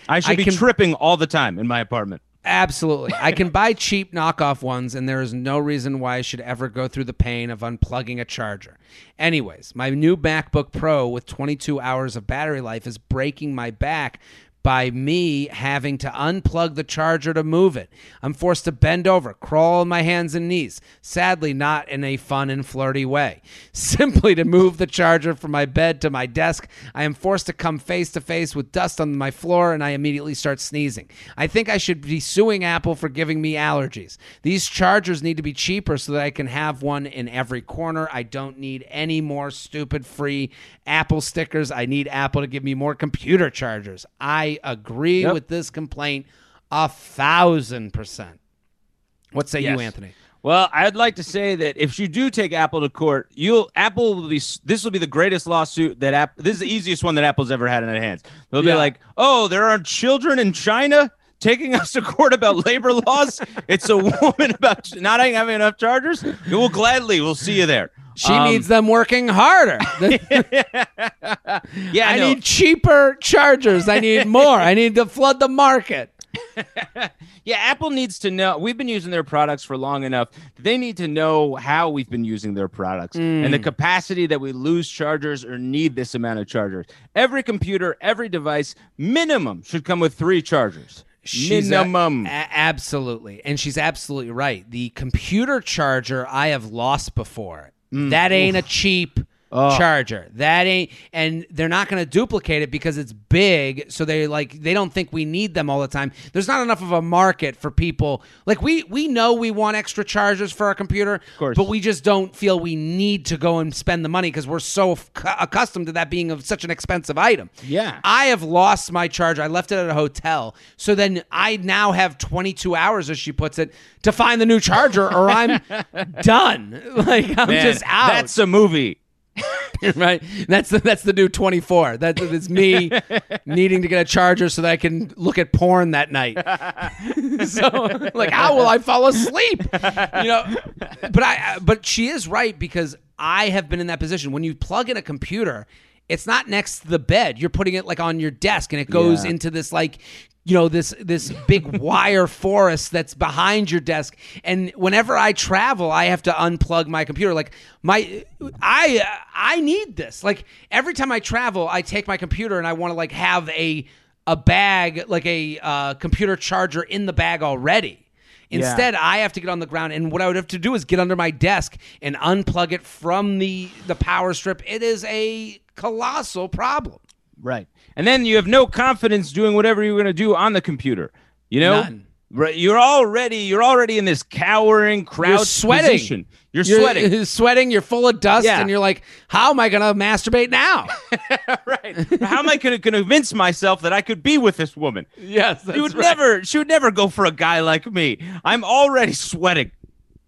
Speaker 2: I should
Speaker 1: I
Speaker 2: be
Speaker 1: can-
Speaker 2: tripping all the time in my apartment.
Speaker 1: Absolutely. I can [LAUGHS] buy cheap knockoff ones, and there is no reason why I should ever go through the pain of unplugging a charger. Anyways, my new MacBook Pro with 22 hours of battery life is breaking my back by me having to unplug the charger to move it. I'm forced to bend over, crawl on my hands and knees, sadly, not in a fun and flirty way. [LAUGHS] Simply to move the charger from my bed to my desk, I am forced to come face to face with dust on my floor and I immediately start sneezing. I think I should be suing Apple for giving me allergies. These chargers need to be cheaper so that I can have one in every corner. I don't need any more stupid free Apple stickers. I need Apple to give me more computer chargers. I agree
Speaker 2: Yep.
Speaker 1: with this complaint a thousand percent. What say you, Anthony?
Speaker 2: Well, I'd like to say that if you do take Apple to court, you'll Apple will be this will be the greatest lawsuit that App this is the easiest one that Apple's ever had in their hands. They'll
Speaker 1: Yeah.
Speaker 2: be like, "Oh, there are children in China taking us to court about labor laws. It's a woman about not having enough chargers. We will gladly we'll see you there."
Speaker 1: She
Speaker 2: Um,
Speaker 1: needs them working harder. [LAUGHS]
Speaker 2: Yeah,
Speaker 1: I need cheaper chargers. I need more. I need to flood the market. [LAUGHS]
Speaker 2: Yeah, Apple needs to know. We've been using their products for long enough. They need to know how we've been using their products and
Speaker 1: Mm.
Speaker 2: the capacity that we lose chargers or need this amount of chargers. Every computer, every device, minimum should come with three chargers.
Speaker 1: She's a-
Speaker 2: minimum.
Speaker 1: a- absolutely. And she's absolutely right. The computer charger I have lost before. Mm. that ain't a cheap charger. That ain't and they're not going to duplicate it because it's big, so they like they don't think we need them all the time. There's not enough of a market for people. Like we we know we want extra chargers for our computer,
Speaker 2: course.
Speaker 1: but we just don't feel we need to go and spend the money because we're so f- accustomed to that being of such an expensive item.
Speaker 2: Yeah.
Speaker 1: I have lost my charger. I left it at a hotel. So then I now have 22 hours, as she puts it, to find the new charger, or I'm [LAUGHS] done. [LAUGHS] Like I'm
Speaker 2: Man,
Speaker 1: just out.
Speaker 2: That's a movie. [LAUGHS]
Speaker 1: right. That's the that's the new 24. That is it's me [LAUGHS] needing to get a charger so that I can look at porn that night. [LAUGHS] so like, how will I fall asleep? You know. But I but she is right because I have been in that position. When you plug in a computer, it's not next to the bed. You're putting it like on your desk, and it goes
Speaker 2: Yeah.
Speaker 1: into this like you know this this big [LAUGHS] wire forest that's behind your desk. And whenever i travel i have to unplug my computer. Like my i i need this. Like every time i travel i take my computer and i want to like have a a bag like a uh, computer charger in the bag already. Instead, I have to get on the ground, and what I would have to do is get under my desk and unplug it from the the power strip. It is a colossal problem.
Speaker 2: Right. And then you have no confidence doing whatever you're going to do on the computer. You know?
Speaker 1: None.
Speaker 2: Right. You're already you're already in this cowering
Speaker 1: You're sweating.
Speaker 2: position. You're, sweating.
Speaker 1: You're [LAUGHS] sweating. You're full of dust,
Speaker 2: Yeah.
Speaker 1: and you're like, "How am I going to masturbate now?" [LAUGHS]
Speaker 2: right. How am I going to convince myself that I could be with this woman?
Speaker 1: yes, that's
Speaker 2: She would
Speaker 1: right.
Speaker 2: never she would never go for a guy like me. I'm already sweating.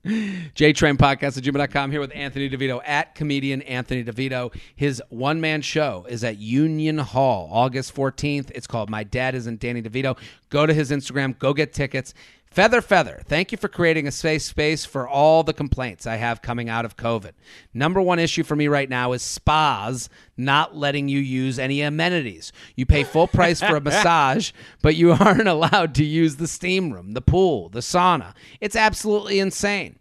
Speaker 1: JTrain Podcast at gmail.com here with Anthony DeVito at comedian Anthony DeVito. His one man show is at Union Hall, August 14th. It's called My Dad Isn't Danny DeVito. Go to his Instagram, go get tickets. Feather Feather, thank you for creating a safe space for all the complaints I have coming out of COVID. Number one issue for me right now is spas not letting you use any amenities. You pay full price for a [LAUGHS] massage, but you aren't [LAUGHS] allowed to use the steam room, the pool, the sauna. It's absolutely insane.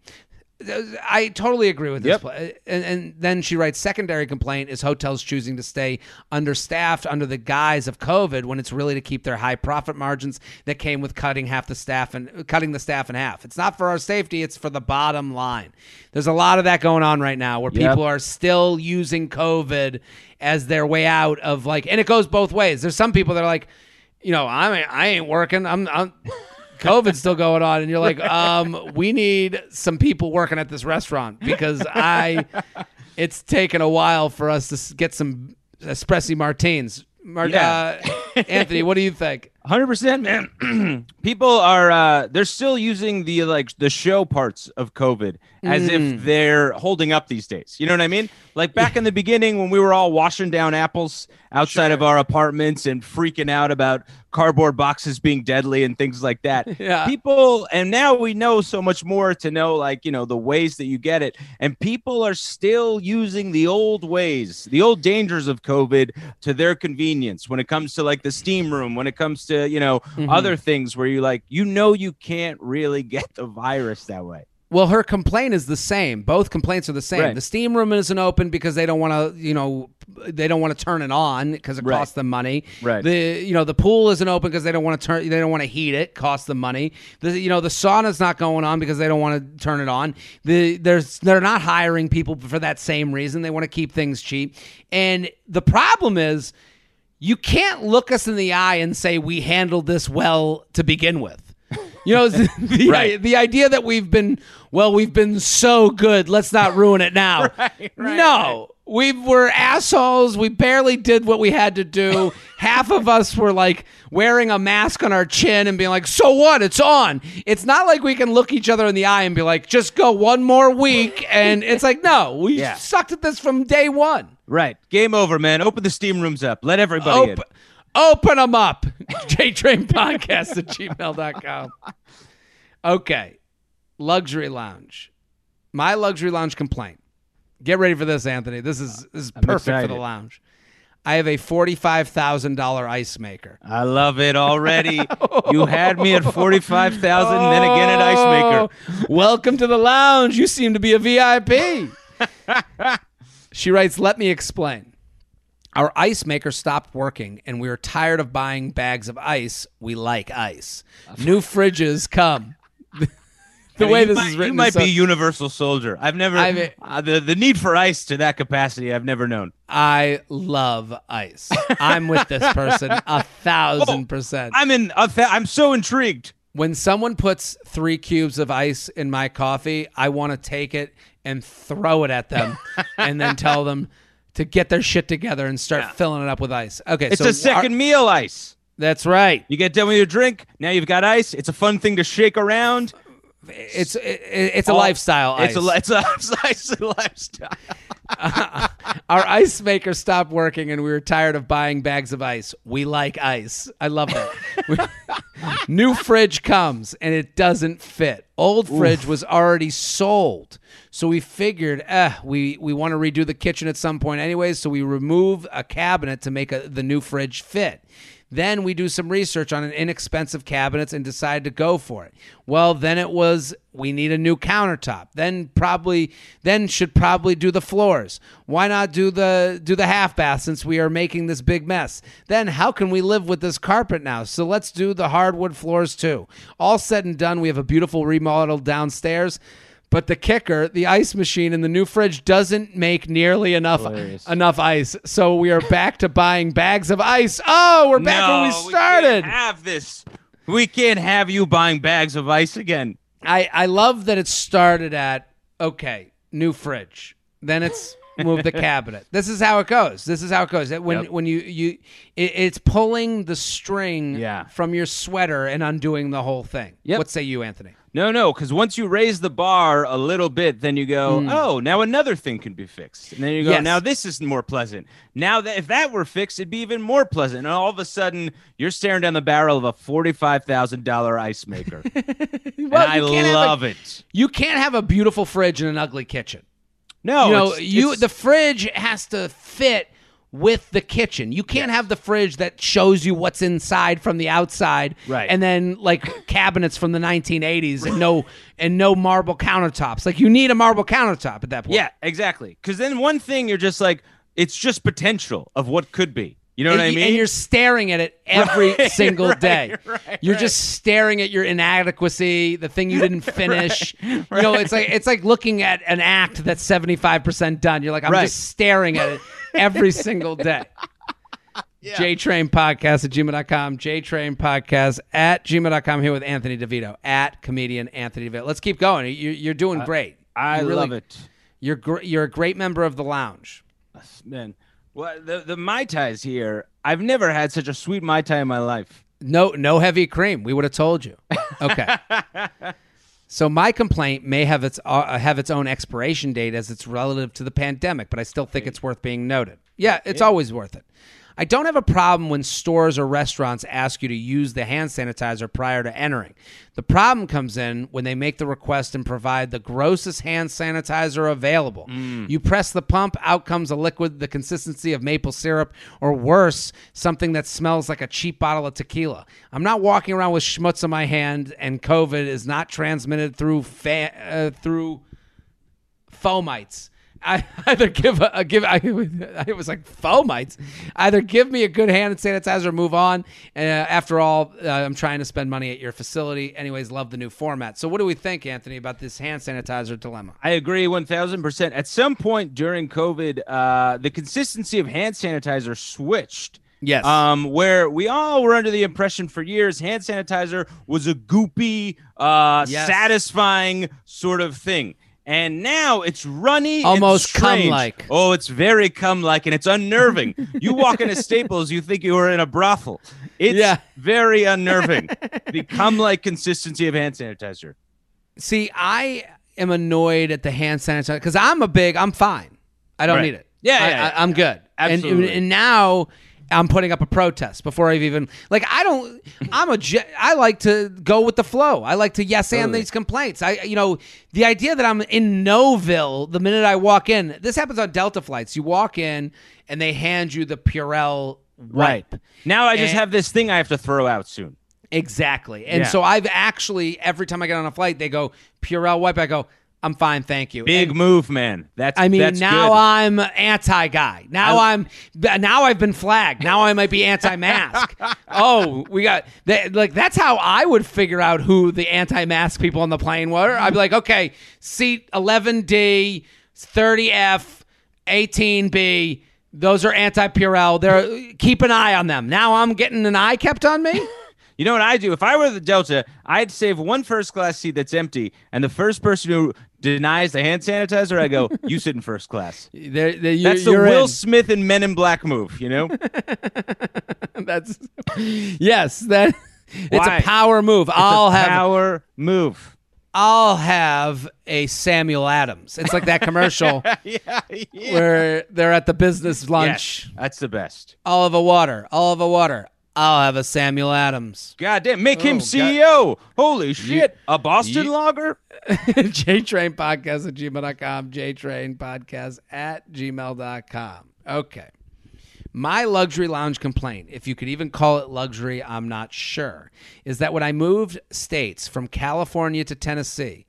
Speaker 1: I totally agree with this.
Speaker 2: Yep.
Speaker 1: And, and then she writes secondary complaint is hotels choosing to stay understaffed under the guise of COVID when it's really to keep their high profit margins that came with cutting half the staff and cutting the staff in half. It's not for our safety, it's for the bottom line. There's a lot of that going on right now where
Speaker 2: Yep.
Speaker 1: people are still using COVID as their way out of like and it goes both ways. There's some people that are like, you know, I I ain't working. I'm, I'm COVID's still going on, and you're like, um, we need some people working at this restaurant because I, it's taken a while for us to get some espresso martins. Mar-
Speaker 2: Yeah.
Speaker 1: uh, Anthony, what do you think?
Speaker 2: Hundred percent, man. [CLEARS THROAT] People are uh, they're still using the like the show parts of COVID as if they're holding up these days. You know what I mean? Like back in the beginning when we were all washing down apples outside of our apartments and freaking out about cardboard boxes being deadly and things like that. [LAUGHS]
Speaker 1: Yeah.
Speaker 2: People and now we know so much more to know like, you know, the ways that you get it. And people are still using the old ways, the old dangers of COVID to their convenience when it comes to like the steam room, when it comes to, you know, other mm-hmm. things where you like, you know, you can't really [LAUGHS] get the virus that way.
Speaker 1: Well, her complaint is the same. Both complaints are the same.
Speaker 2: Right.
Speaker 1: The steam room isn't open because they don't want to, you know, they don't want to turn it on because it
Speaker 2: Right.
Speaker 1: costs them money.
Speaker 2: Right.
Speaker 1: The you know the pool isn't open because they don't want to turn, they don't want to heat it, costs them money. The you know the sauna's not going on because they don't want to turn it on. The there's they're not hiring people for that same reason. They want to keep things cheap. And the problem is, you can't look us in the eye and say we handled this well to begin with. You know, [LAUGHS] the,
Speaker 2: Right.
Speaker 1: the idea that we've been, well, we've been so good, let's not ruin it now. [LAUGHS]
Speaker 2: Right, right,
Speaker 1: no, we were assholes. We barely did what we had to do. [LAUGHS] Half of us were like wearing a mask on our chin and being like, so what? It's on. It's not like we can look each other in the eye and be like, just go one more week. And it's like, no, we
Speaker 2: Yeah.
Speaker 1: sucked at this from day one.
Speaker 2: Right. Game over, man. Open the steam rooms up. Let everybody in.
Speaker 1: Open, them up. [LAUGHS] JTrain Podcast at gmail.com. Okay. Luxury lounge. My luxury lounge complaint. Get ready for this, Anthony. This is this is perfect for the lounge. I have a forty-five thousand dollar ice maker.
Speaker 2: I love it already. [LAUGHS] you had me at 45,000 then again at Ice Maker.
Speaker 1: Oh, Welcome to the lounge. You seem to be a VIP. [LAUGHS] she writes, Let me explain. Our ice maker stopped working and we were tired of buying bags of ice. We like ice. New fridges come. [LAUGHS] the way this
Speaker 2: might,
Speaker 1: is written
Speaker 2: You might
Speaker 1: so-
Speaker 2: be universal soldier. I've never
Speaker 1: I've-
Speaker 2: uh, the the need for ice to that capacity. I've never known.
Speaker 1: I love ice. I'm with this person a [LAUGHS] thousand
Speaker 2: Oh,
Speaker 1: percent.
Speaker 2: I'm in. A fa- I'm so intrigued.
Speaker 1: when someone puts three cubes of ice in my coffee, I want to take it and throw it at them [LAUGHS] and then tell them to get their shit together and start filling it up with ice. Okay,
Speaker 2: It's
Speaker 1: so
Speaker 2: a second
Speaker 1: our-
Speaker 2: meal ice.
Speaker 1: that's right.
Speaker 2: You get done with your drink. Now you've got ice. It's a fun thing to shake around.
Speaker 1: It's it, it's a
Speaker 2: All-
Speaker 1: lifestyle [LAUGHS] ice.
Speaker 2: It's a it's a, it's a lifestyle. [LAUGHS]
Speaker 1: Our ice maker stopped working and we were tired of buying bags of ice. We like ice. I love that. We- [LAUGHS] New fridge comes and it doesn't fit. Old fridge was already sold. So we figured, eh, we, we want to redo the kitchen at some point anyways, so we remove a cabinet to make a, the new fridge fit. Then we do some research on an inexpensive cabinets and decide to go for it. Well, then it was we need a new countertop. Then probably then should probably do the floors. Why not do the do the half bath since we are making this big mess? Then how can we live with this carpet now? So let's do the hardwood floors too. All said and done, we have a beautiful remodel downstairs. But the kicker, the ice machine in the new fridge doesn't make nearly enough
Speaker 2: Hilarious.
Speaker 1: enough ice. So we are back to buying bags of ice. Oh, we're back
Speaker 2: no,
Speaker 1: when we started.
Speaker 2: can't have this. We can't have you buying bags of ice again.
Speaker 1: I, I love that it started at okay, new fridge. Then it's move the cabinet. This is how it goes. This is how it goes. That When
Speaker 2: Yep.
Speaker 1: when you you it, it's pulling the string
Speaker 2: Yeah.
Speaker 1: from your sweater and undoing the whole thing.
Speaker 2: Yep.
Speaker 1: What say you, Anthony?
Speaker 2: No, no, because once you raise the bar a little bit, then you go, mm. oh, now another thing can be fixed, and then you go.
Speaker 1: Yes.
Speaker 2: now this is more pleasant. Now that if that were fixed, it'd be even more pleasant. And all of a sudden, you're staring down the barrel of a forty-five thousand dollar ice maker, [LAUGHS] and I
Speaker 1: you a-
Speaker 2: love it.
Speaker 1: You can't have a beautiful fridge in an ugly kitchen.
Speaker 2: No,
Speaker 1: you know,
Speaker 2: it's-
Speaker 1: you
Speaker 2: it's-
Speaker 1: the fridge has to fit with the kitchen. You can't have the fridge that shows you what's inside from the outside,
Speaker 2: Right.
Speaker 1: And then like cabinets from the 1980s and no and no marble countertops. Like you need a marble countertop at that point.
Speaker 2: yeah, exactly. Because then one thing you're just like, it's just potential of what could be. You know
Speaker 1: And,
Speaker 2: what I mean?
Speaker 1: and you're staring at it every [LAUGHS]
Speaker 2: Right,
Speaker 1: single
Speaker 2: right,
Speaker 1: day.
Speaker 2: right,
Speaker 1: you're
Speaker 2: right.
Speaker 1: just staring at your inadequacy, the thing you didn't [LAUGHS] finish. You know, it's like it's like looking at an act that's 75% done. You're like, I'm
Speaker 2: Right.
Speaker 1: just staring at it every [LAUGHS] single day. JTrain Podcast at gmail.com. JTrain Podcast at gmail.com. Here with Anthony DeVito at comedian Anthony DeVito. Let's keep going. You, you're doing great.
Speaker 2: I
Speaker 1: You really-
Speaker 2: love it.
Speaker 1: You're gr- you're a great member of the lounge.
Speaker 2: Man, well, the the mai tais here. I've never had such a sweet mai tai in my life.
Speaker 1: No, no heavy cream. We would have told you. Okay. [LAUGHS] so my complaint may have its uh, have its own expiration date as it's relative to the pandemic, but I still think it's worth being noted. Yeah, it's always worth it. I don't have a problem when stores or restaurants ask you to use the hand sanitizer prior to entering. The problem comes in when they make the request and provide the grossest hand sanitizer available. You press the pump, out comes a liquid the consistency of maple syrup, or worse, something that smells like a cheap bottle of tequila. I'm not walking around with schmutz on my hand, and COVID is not transmitted through fa- uh, through fomites. I [LAUGHS] either give a, a give. I, [LAUGHS] it was like fomites. Either give me a good hand sanitizer, or move on. And uh, after all, uh, I'm trying to spend money at your facility. Anyways, love the new format. So, what do we think, Anthony, about this hand sanitizer dilemma?
Speaker 2: I agree 1000%. At some point during COVID, uh, the consistency of hand sanitizer switched.
Speaker 1: Yes.
Speaker 2: Um, where we all were under the impression for years hand sanitizer was a goopy, uh,
Speaker 1: Yes.
Speaker 2: satisfying sort of thing. And now it's runny,
Speaker 1: Almost
Speaker 2: strange.
Speaker 1: cum-like.
Speaker 2: Oh, it's very cum-like, and it's unnerving. [LAUGHS] you walk into Staples, you think you are in a brothel. It's
Speaker 1: Yeah.
Speaker 2: very unnerving. [LAUGHS] the cum-like consistency of hand sanitizer.
Speaker 1: See, I am annoyed at the hand sanitizer because I'm a big. I'm fine. I don't
Speaker 2: Right.
Speaker 1: need it.
Speaker 2: Yeah,
Speaker 1: I,
Speaker 2: yeah, yeah.
Speaker 1: Am good.
Speaker 2: Absolutely.
Speaker 1: And, and now I'm putting up a protest before I've even like. I don't. I'm a I like to go with the flow. I like to yes and
Speaker 2: Totally.
Speaker 1: these complaints. I you know the idea that I'm in Noville the minute I walk in. This happens on Delta flights. You walk in and they hand you the Purell wipe.
Speaker 2: Now I just
Speaker 1: And-
Speaker 2: have this thing I have to throw out soon.
Speaker 1: Exactly. And
Speaker 2: Yeah.
Speaker 1: so I've actually every time I get on a flight, they go Purell wipe. I go. I'm fine, thank you.
Speaker 2: Big
Speaker 1: And-
Speaker 2: move, man. That's
Speaker 1: I mean,
Speaker 2: that's
Speaker 1: now
Speaker 2: good.
Speaker 1: I'm anti guy. Now
Speaker 2: I-
Speaker 1: I'm now I've been flagged. Now I might be anti mask. [LAUGHS] oh, we got that, like that's how I would figure out who the anti mask people on the plane were. I'd be like, okay, seat 11D, 30F, 18B. Those are anti Purell. They're keep an eye on them. Now I'm getting an eye kept on me.
Speaker 2: You know what I do? If I were the Delta, I'd save one first class seat that's empty, and the first person who denies the hand sanitizer, I go, [LAUGHS] "You sit in first class."
Speaker 1: There, there, you,
Speaker 2: That's the Will
Speaker 1: in.
Speaker 2: Smith and Men in Black move. You know? [LAUGHS]
Speaker 1: That's yes. That it's
Speaker 2: Why?
Speaker 1: a power move. I'll
Speaker 2: It's a
Speaker 1: have
Speaker 2: power move.
Speaker 1: I'll have a Samuel Adams. It's like that [LAUGHS] commercial
Speaker 2: yeah, yeah.
Speaker 1: where they're at the business lunch.
Speaker 2: Yes, that's the best.
Speaker 1: I'll have a water. I'll have a water. I'll have a Samuel Adams.
Speaker 2: God damn, make him
Speaker 1: Oh, God.
Speaker 2: CEO. Holy shit. A Boston
Speaker 1: Ye-
Speaker 2: lager? [LAUGHS]
Speaker 1: JTrain Podcast at gmail.com. JTrain Podcast at gmail.com. Okay. My luxury lounge complaint, if you could even call it luxury, I'm not sure, is that when I moved states from California to Tennessee,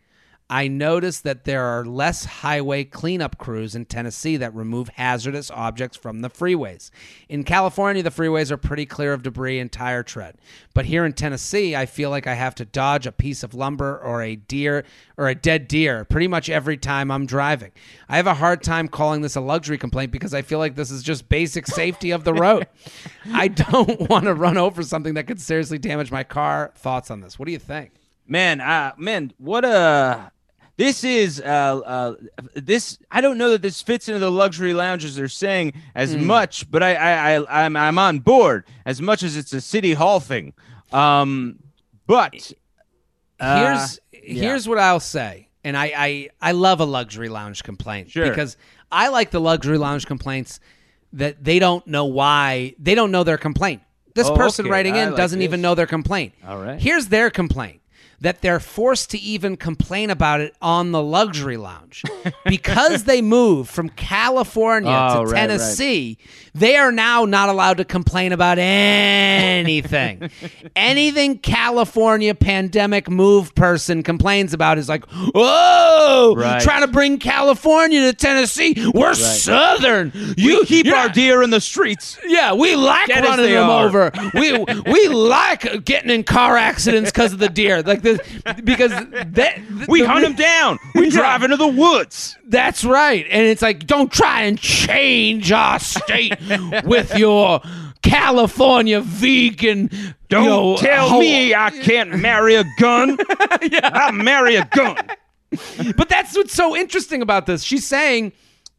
Speaker 1: I noticed that there are less highway cleanup crews in Tennessee that remove hazardous objects from the freeways. In California, the freeways are pretty clear of debris and tire tread. But here in Tennessee, I feel like I have to dodge a piece of lumber or a deer or a dead deer pretty much every time I'm driving. I have a hard time calling this a luxury complaint because I feel like this is just basic safety of the road. [LAUGHS] I don't want to run over something that could seriously damage my car. Thoughts on this? What do you think?
Speaker 2: Man, uh, man, what a. This is uh, uh, this. I don't know that this fits into the luxury lounges they're saying as
Speaker 1: Hmm.
Speaker 2: much, but I, I, I, I'm, I'm on board as much as it's a city hall thing. Um, but uh,
Speaker 1: here's here's what I'll say, and I, I I love a luxury lounge complaint
Speaker 2: Sure.
Speaker 1: because I like the luxury lounge complaints that they don't know why they don't know their complaint. This
Speaker 2: Oh,
Speaker 1: person
Speaker 2: okay.
Speaker 1: writing in
Speaker 2: like
Speaker 1: doesn't
Speaker 2: this.
Speaker 1: even know their complaint.
Speaker 2: All right.
Speaker 1: Here's their complaint that they're forced to even complain about it on the luxury lounge because they moved from California
Speaker 2: Oh,
Speaker 1: to
Speaker 2: right, right.
Speaker 1: Tennessee. They are now not allowed to complain about anything. [LAUGHS] Anything California pandemic move person complains about is like, "Whoa,
Speaker 2: Right.
Speaker 1: trying to bring California to Tennessee. We're Southern. You
Speaker 2: we keep our deer in the streets.
Speaker 1: yeah, we like
Speaker 2: Dead
Speaker 1: running them
Speaker 2: are.
Speaker 1: over. We we [LAUGHS] like getting in car accidents because of the deer. Like this because that
Speaker 2: We
Speaker 1: the-
Speaker 2: hunt them down. We
Speaker 1: Yeah.
Speaker 2: drive into the woods.
Speaker 1: That's right. And it's like don't try and change our state with your California vegan
Speaker 2: Don't
Speaker 1: you know,
Speaker 2: tell
Speaker 1: ho-
Speaker 2: me I can't marry a gun. [LAUGHS] I'll marry a gun.
Speaker 1: But that's what's so interesting about this. She's saying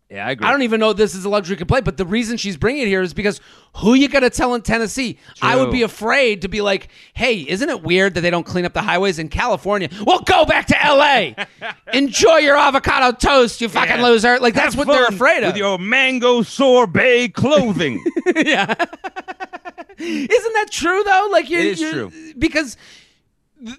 Speaker 2: Yeah, I agree.
Speaker 1: I don't even know this is a luxury complaint, but the reason she's bringing it here is because who you gonna tell in Tennessee? I would be afraid to be like, hey, isn't it weird that they don't clean up the highways in California? Well, go back to L.A. [LAUGHS] Enjoy your avocado toast, you fucking
Speaker 2: Yeah.
Speaker 1: loser. Like that's
Speaker 2: Have
Speaker 1: what they're afraid of.
Speaker 2: With your mango sorbet clothing. [LAUGHS]
Speaker 1: yeah. [LAUGHS] Isn't that true though? Like you
Speaker 2: It is
Speaker 1: you're-
Speaker 2: true.
Speaker 1: because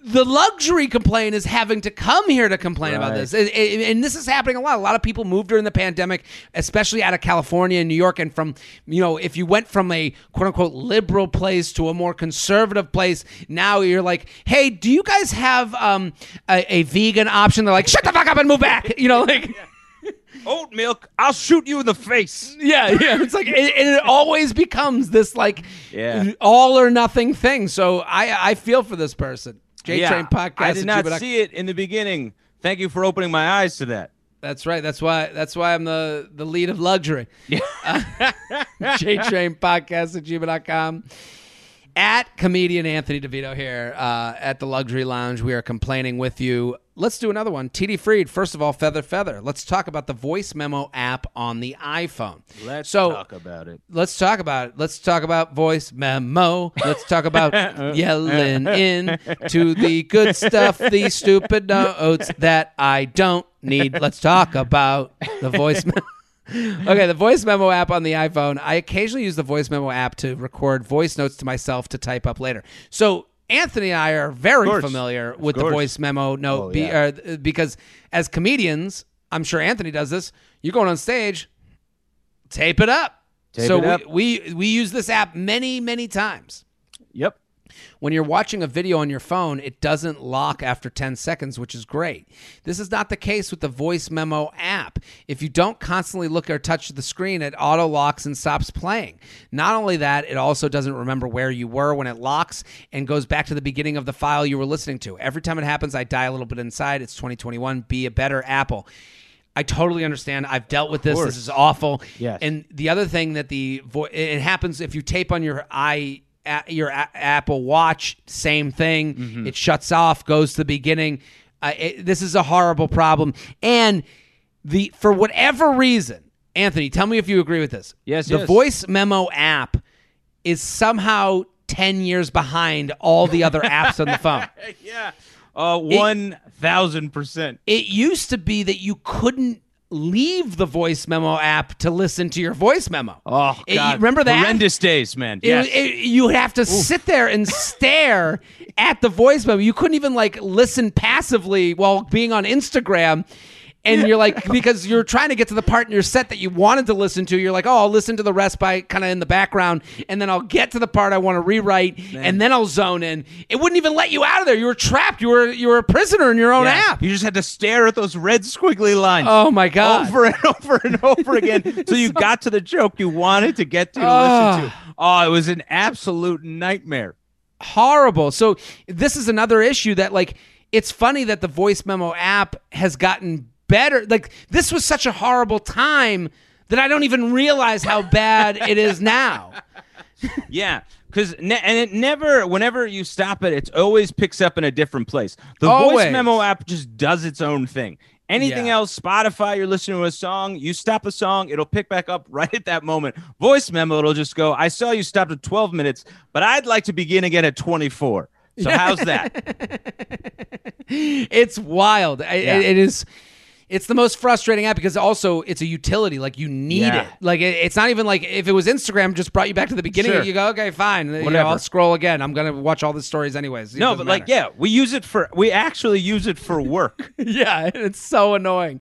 Speaker 1: the luxury complaint is having to come here to complain about this, and, and- and this is happening a lot. A lot of people moved during the pandemic, especially out of California and New York, and from you know, if you went from a quote unquote liberal place to a more conservative place, now you're like, hey, do you guys have um, a, a vegan option? They're like, shut the fuck up and move back. You know, like. [LAUGHS]
Speaker 2: Oat milk, I'll shoot you in the face.
Speaker 1: Yeah, yeah. It's like, it, and it always becomes this like
Speaker 2: Yeah.
Speaker 1: all or nothing thing. So I I feel for this person. J Train podcast.
Speaker 2: I did not see it in the beginning. Thank you for opening my eyes to that.
Speaker 1: That's right. That's why. That's why I'm the the lead of luxury. Yeah. [LAUGHS] J Train podcast at gmail.com. At comedian Anthony DeVito here uh, at the Luxury Lounge. We are complaining with you. Let's do another one. TD Freed. First of all, Feather Feather. Let's talk about the voice memo app on the iPhone.
Speaker 2: Let's
Speaker 1: so,
Speaker 2: talk about it.
Speaker 1: let's talk about it. Let's talk about voice memo. Let's talk about [LAUGHS] yelling in to the good stuff, the stupid notes that I don't need. Let's talk about the voice memo. Okay, the voice memo app on the iPhone. I occasionally use the voice memo app to record voice notes to myself to type up later. So Anthony and I are very familiar with the voice memo note
Speaker 2: Oh,
Speaker 1: be,
Speaker 2: yeah.
Speaker 1: uh, because as comedians, I'm sure Anthony does this. You're going on stage, tape it up.
Speaker 2: Tape
Speaker 1: so
Speaker 2: it up.
Speaker 1: We, we we use this app many many times.
Speaker 2: Yep.
Speaker 1: When you're watching a video on your phone, it doesn't lock after 10 seconds, which is great. This is not the case with the voice memo app. If you don't constantly look or touch the screen, it auto locks and stops playing. Not only that, it also doesn't remember where you were when it locks and goes back to the beginning of the file you were listening to. Every time it happens, I die a little bit inside. It's 2021. Be a better Apple. I totally understand. I've dealt with this. This is awful.
Speaker 2: Yes.
Speaker 1: And the other thing that the vo- it happens if you tape on your a- your Apple Watch, same thing.
Speaker 2: Mm-hmm.
Speaker 1: It shuts off, goes to the beginning. Uh, it, this is a horrible problem. And the for whatever reason, Anthony, tell me if you agree with this.
Speaker 2: Yes,
Speaker 1: The
Speaker 2: yes.
Speaker 1: voice memo app is somehow ten years behind all the other apps on the phone. [LAUGHS]
Speaker 2: Yeah. Uh, one thousand percent.
Speaker 1: it used to be that you couldn't leave the voice memo app to listen to your voice memo.
Speaker 2: Oh eh,
Speaker 1: It-
Speaker 2: God!
Speaker 1: remember that?
Speaker 2: horrendous days, man.
Speaker 1: It-
Speaker 2: Yes.
Speaker 1: it- you would have to sit there and stare at the voice memo. You couldn't even like listen passively while being on Instagram. And you're like, because you're trying to get to the part in your set that you wanted to listen to, you're like, oh, I'll listen to the rest by kind of in the background, and then I'll get to the part I want to rewrite, and then I'll zone in. It wouldn't even let you out of there. You were trapped. You were you were a prisoner in your own
Speaker 2: Yeah.
Speaker 1: app.
Speaker 2: You just had to stare at those red squiggly lines.
Speaker 1: Oh my god!
Speaker 2: Over and [LAUGHS] over and over again [LAUGHS] so you got to the joke you wanted to get to,
Speaker 1: Ah.
Speaker 2: listen to. Oh, it was an absolute nightmare.
Speaker 1: horrible. So this is another issue that like it's funny that the voice memo app has gotten better. Like this was such a horrible time that I don't even realize how bad it is now. [LAUGHS]
Speaker 2: Yeah, because ne- and it never, whenever you stop it, it always picks up in a different place. The
Speaker 1: Always.
Speaker 2: voice memo app just does its own thing. Anything
Speaker 1: Yeah.
Speaker 2: else, Spotify, you're listening to a song, you stop a song, it'll pick back up right at that moment. Voice memo, it'll just go, I saw you stopped at 12 minutes, but I'd like to begin again at 24. So how's that? [LAUGHS]
Speaker 1: It's wild. I-
Speaker 2: Yeah.
Speaker 1: it is. It's the most frustrating app because also it's a utility. Like you need
Speaker 2: Yeah.
Speaker 1: it. Like it, it's not even like if it was Instagram just brought you back to the beginning.
Speaker 2: Sure.
Speaker 1: You go okay, fine. You know,
Speaker 2: Whatever.
Speaker 1: I'll scroll again. I'm gonna watch all the stories anyways. It
Speaker 2: no, but like, yeah, we use it for, we actually use it for work. [LAUGHS]
Speaker 1: yeah, it's so annoying.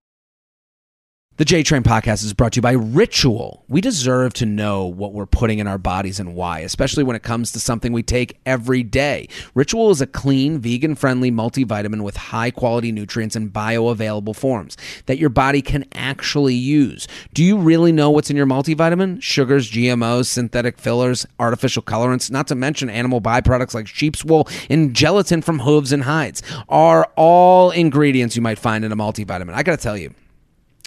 Speaker 1: The J Train podcast is brought to you by Ritual. We deserve to know what we're putting in our bodies and why, especially when it comes to something we take every day. Ritual is a clean, vegan friendly multivitamin with high quality nutrients in bioavailable forms that your body can actually use. Do you really know what's in your multivitamin? Sugars, GMOs, synthetic fillers, artificial colorants, not to mention animal byproducts like sheep's wool and gelatin from hooves and hides, are all ingredients you might find in a multivitamin. I gotta tell you.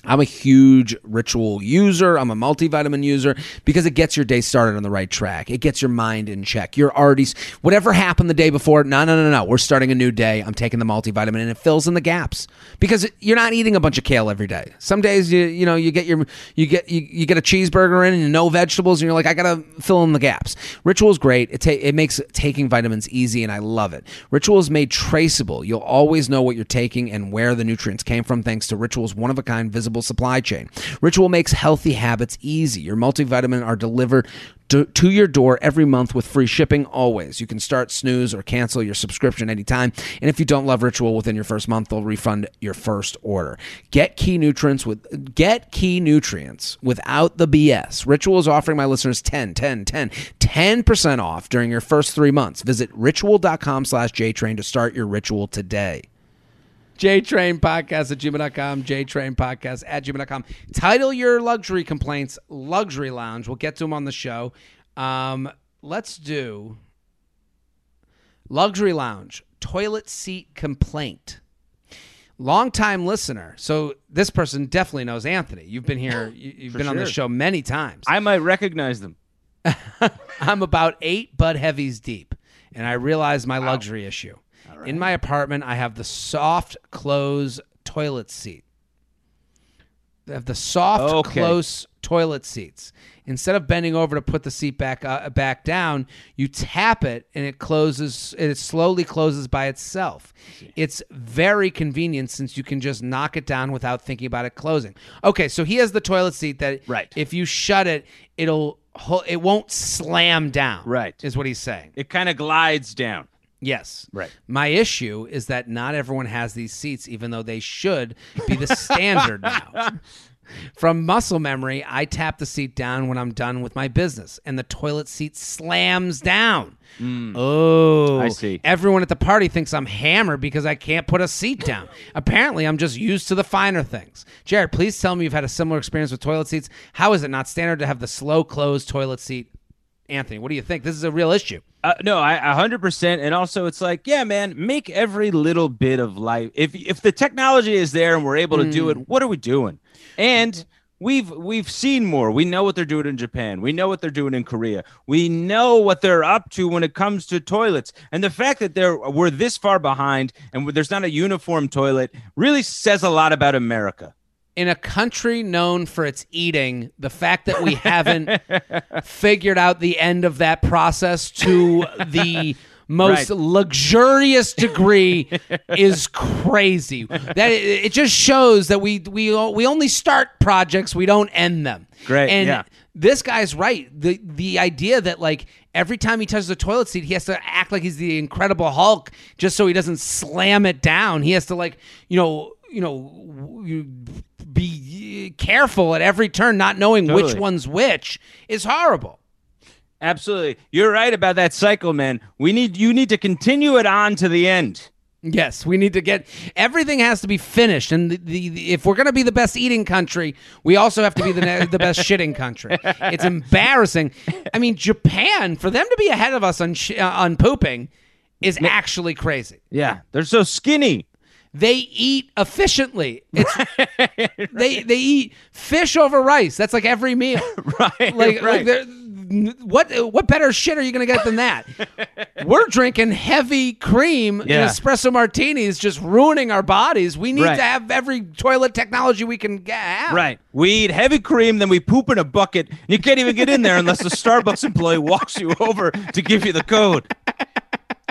Speaker 1: I'm a huge ritual user. I'm a multivitamin user because it gets your day started on the right track. It gets your mind in check. You're already, whatever happened the day before, no, no, no, no. We're starting a new day. I'm taking the multivitamin and it fills in the gaps because you're not eating a bunch of kale every day. Some days you, you know, you get your, you get, you, you get a cheeseburger in and no vegetables and you're like, I gotta fill in the gaps. Ritual is great. It, ta- it makes taking vitamins easy and I love it. Ritual is made traceable. You'll always know what you're taking and where the nutrients came from thanks to Ritual's one of a kind visible supply chain. Ritual makes healthy habits easy. Your multivitamin are delivered to, to your door every month with free shipping always. You can start, snooze, or cancel your subscription anytime. And if you don't love Ritual within your first month, they'll refund your first order. Get key nutrients with get key nutrients without the BS. Ritual is offering my listeners 10, 10, 10, 10% off during your first three months. Visit ritual.com slash JTrain to start your ritual today. JTrain Podcast at gmail.com, JTrain Podcast at gmail.com. Title your luxury complaints, Luxury Lounge. We'll get to them on the show. Um, let's do Luxury Lounge, toilet seat complaint. Longtime listener. So this person definitely knows Anthony. You've been here, you- you've
Speaker 2: For
Speaker 1: been on the show many times.
Speaker 2: I might recognize them. [LAUGHS]
Speaker 1: I'm about eight Bud Heavies deep, and I realize my luxury issue. In my apartment, I have the soft close toilet seat. I have the soft
Speaker 2: Okay.
Speaker 1: close toilet seats. Instead of bending over to put the seat back uh, back down, you tap it and it closes. It slowly closes by itself. It's very convenient since you can just knock it down without thinking about it closing. Okay, so he has the toilet seat that
Speaker 2: Right.
Speaker 1: if you shut it, it'll it won't slam down.
Speaker 2: Right.
Speaker 1: Is what he's saying.
Speaker 2: It kind of glides down.
Speaker 1: Yes.
Speaker 2: Right.
Speaker 1: My issue is that not everyone has these seats, even though they should be the standard [LAUGHS] now. From muscle memory, I tap the seat down when I'm done with my business, and the toilet seat slams down. Mm. Oh,
Speaker 2: I see.
Speaker 1: Everyone at the party thinks I'm hammered because I can't put a seat down. Apparently, I'm just used to the finer things. Jared, please tell me you've had a similar experience with toilet seats. How is it not standard to have the slow close toilet seat? Anthony, what do you think? This is a real issue.
Speaker 2: Uh, no, I a hundred percent. And also, it's like, yeah, man, make every little bit of life. If if the technology is there and we're able to do it, what are we doing? And we've we've seen more. We know what they're doing in Japan. We know what they're doing in Korea. We know what they're up to when it comes to toilets. And the fact that they're we're this far behind and there's not a uniform toilet really says a lot about America.
Speaker 1: In a country known for its eating, the fact that we haven't [LAUGHS] figured out the end of that process to the most
Speaker 2: Right.
Speaker 1: luxurious degree is crazy. That it, it just shows that we we we only start projects, we don't end them.
Speaker 2: Great,
Speaker 1: And
Speaker 2: yeah.
Speaker 1: this guy's right. The the idea that like every time he touches a toilet seat, he has to act like he's the Incredible Hulk just so he doesn't slam it down. He has to like you know you know you be careful at every turn, not knowing which one's which is horrible.
Speaker 2: Absolutely. You're right about that cycle, man. We need you need to continue it on to the end.
Speaker 1: Yes, we need to get everything has to be finished, and the, the, the- if we're going to be the best eating country, we also have to be the the best [LAUGHS] shitting country. It's embarrassing. I mean, Japan for them to be ahead of us on sh- uh, on pooping is actually crazy.
Speaker 2: Yeah, they're so skinny.
Speaker 1: They eat efficiently. It's, [LAUGHS] they they eat fish over rice. That's like every meal. [LAUGHS]
Speaker 2: Right.
Speaker 1: Like, like
Speaker 2: right.
Speaker 1: they're- what what better shit are you gonna get than that? [LAUGHS] We're drinking heavy cream
Speaker 2: Yeah.
Speaker 1: and espresso martinis, just ruining our bodies. We need
Speaker 2: Right.
Speaker 1: to have every toilet technology we can get.
Speaker 2: Right. We eat heavy cream, then we poop in a bucket. You can't even get in there unless the Starbucks employee walks you over to give you the code.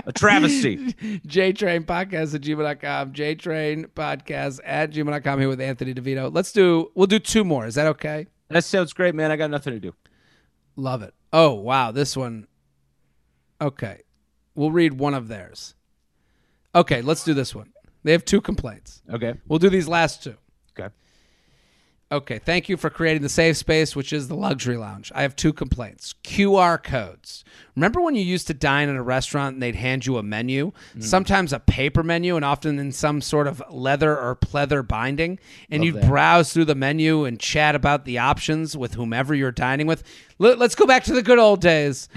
Speaker 2: A travesty. [LAUGHS]
Speaker 1: JTrain Podcast at gmail.com. JTrain Podcast at gmail.com here with Anthony DeVito. Let's do we'll do two more. Is that okay?
Speaker 2: That sounds great, man. I got nothing to do.
Speaker 1: Love it. Oh, wow. This one. Okay. We'll read one of theirs. Okay, let's do this one. They have two complaints.
Speaker 2: Okay.
Speaker 1: We'll do these last two.
Speaker 2: Okay.
Speaker 1: Thank you for creating the safe space, which is the luxury lounge. I have two complaints. QR codes. Remember when you used to dine at a restaurant and they'd hand you a menu?
Speaker 2: Mm.
Speaker 1: Sometimes a paper menu and often in some sort of leather or pleather binding. And
Speaker 2: Love
Speaker 1: you'd
Speaker 2: that.
Speaker 1: browse through the menu and chat about the options with whomever you're dining with. Let- Let's go back to the good old days.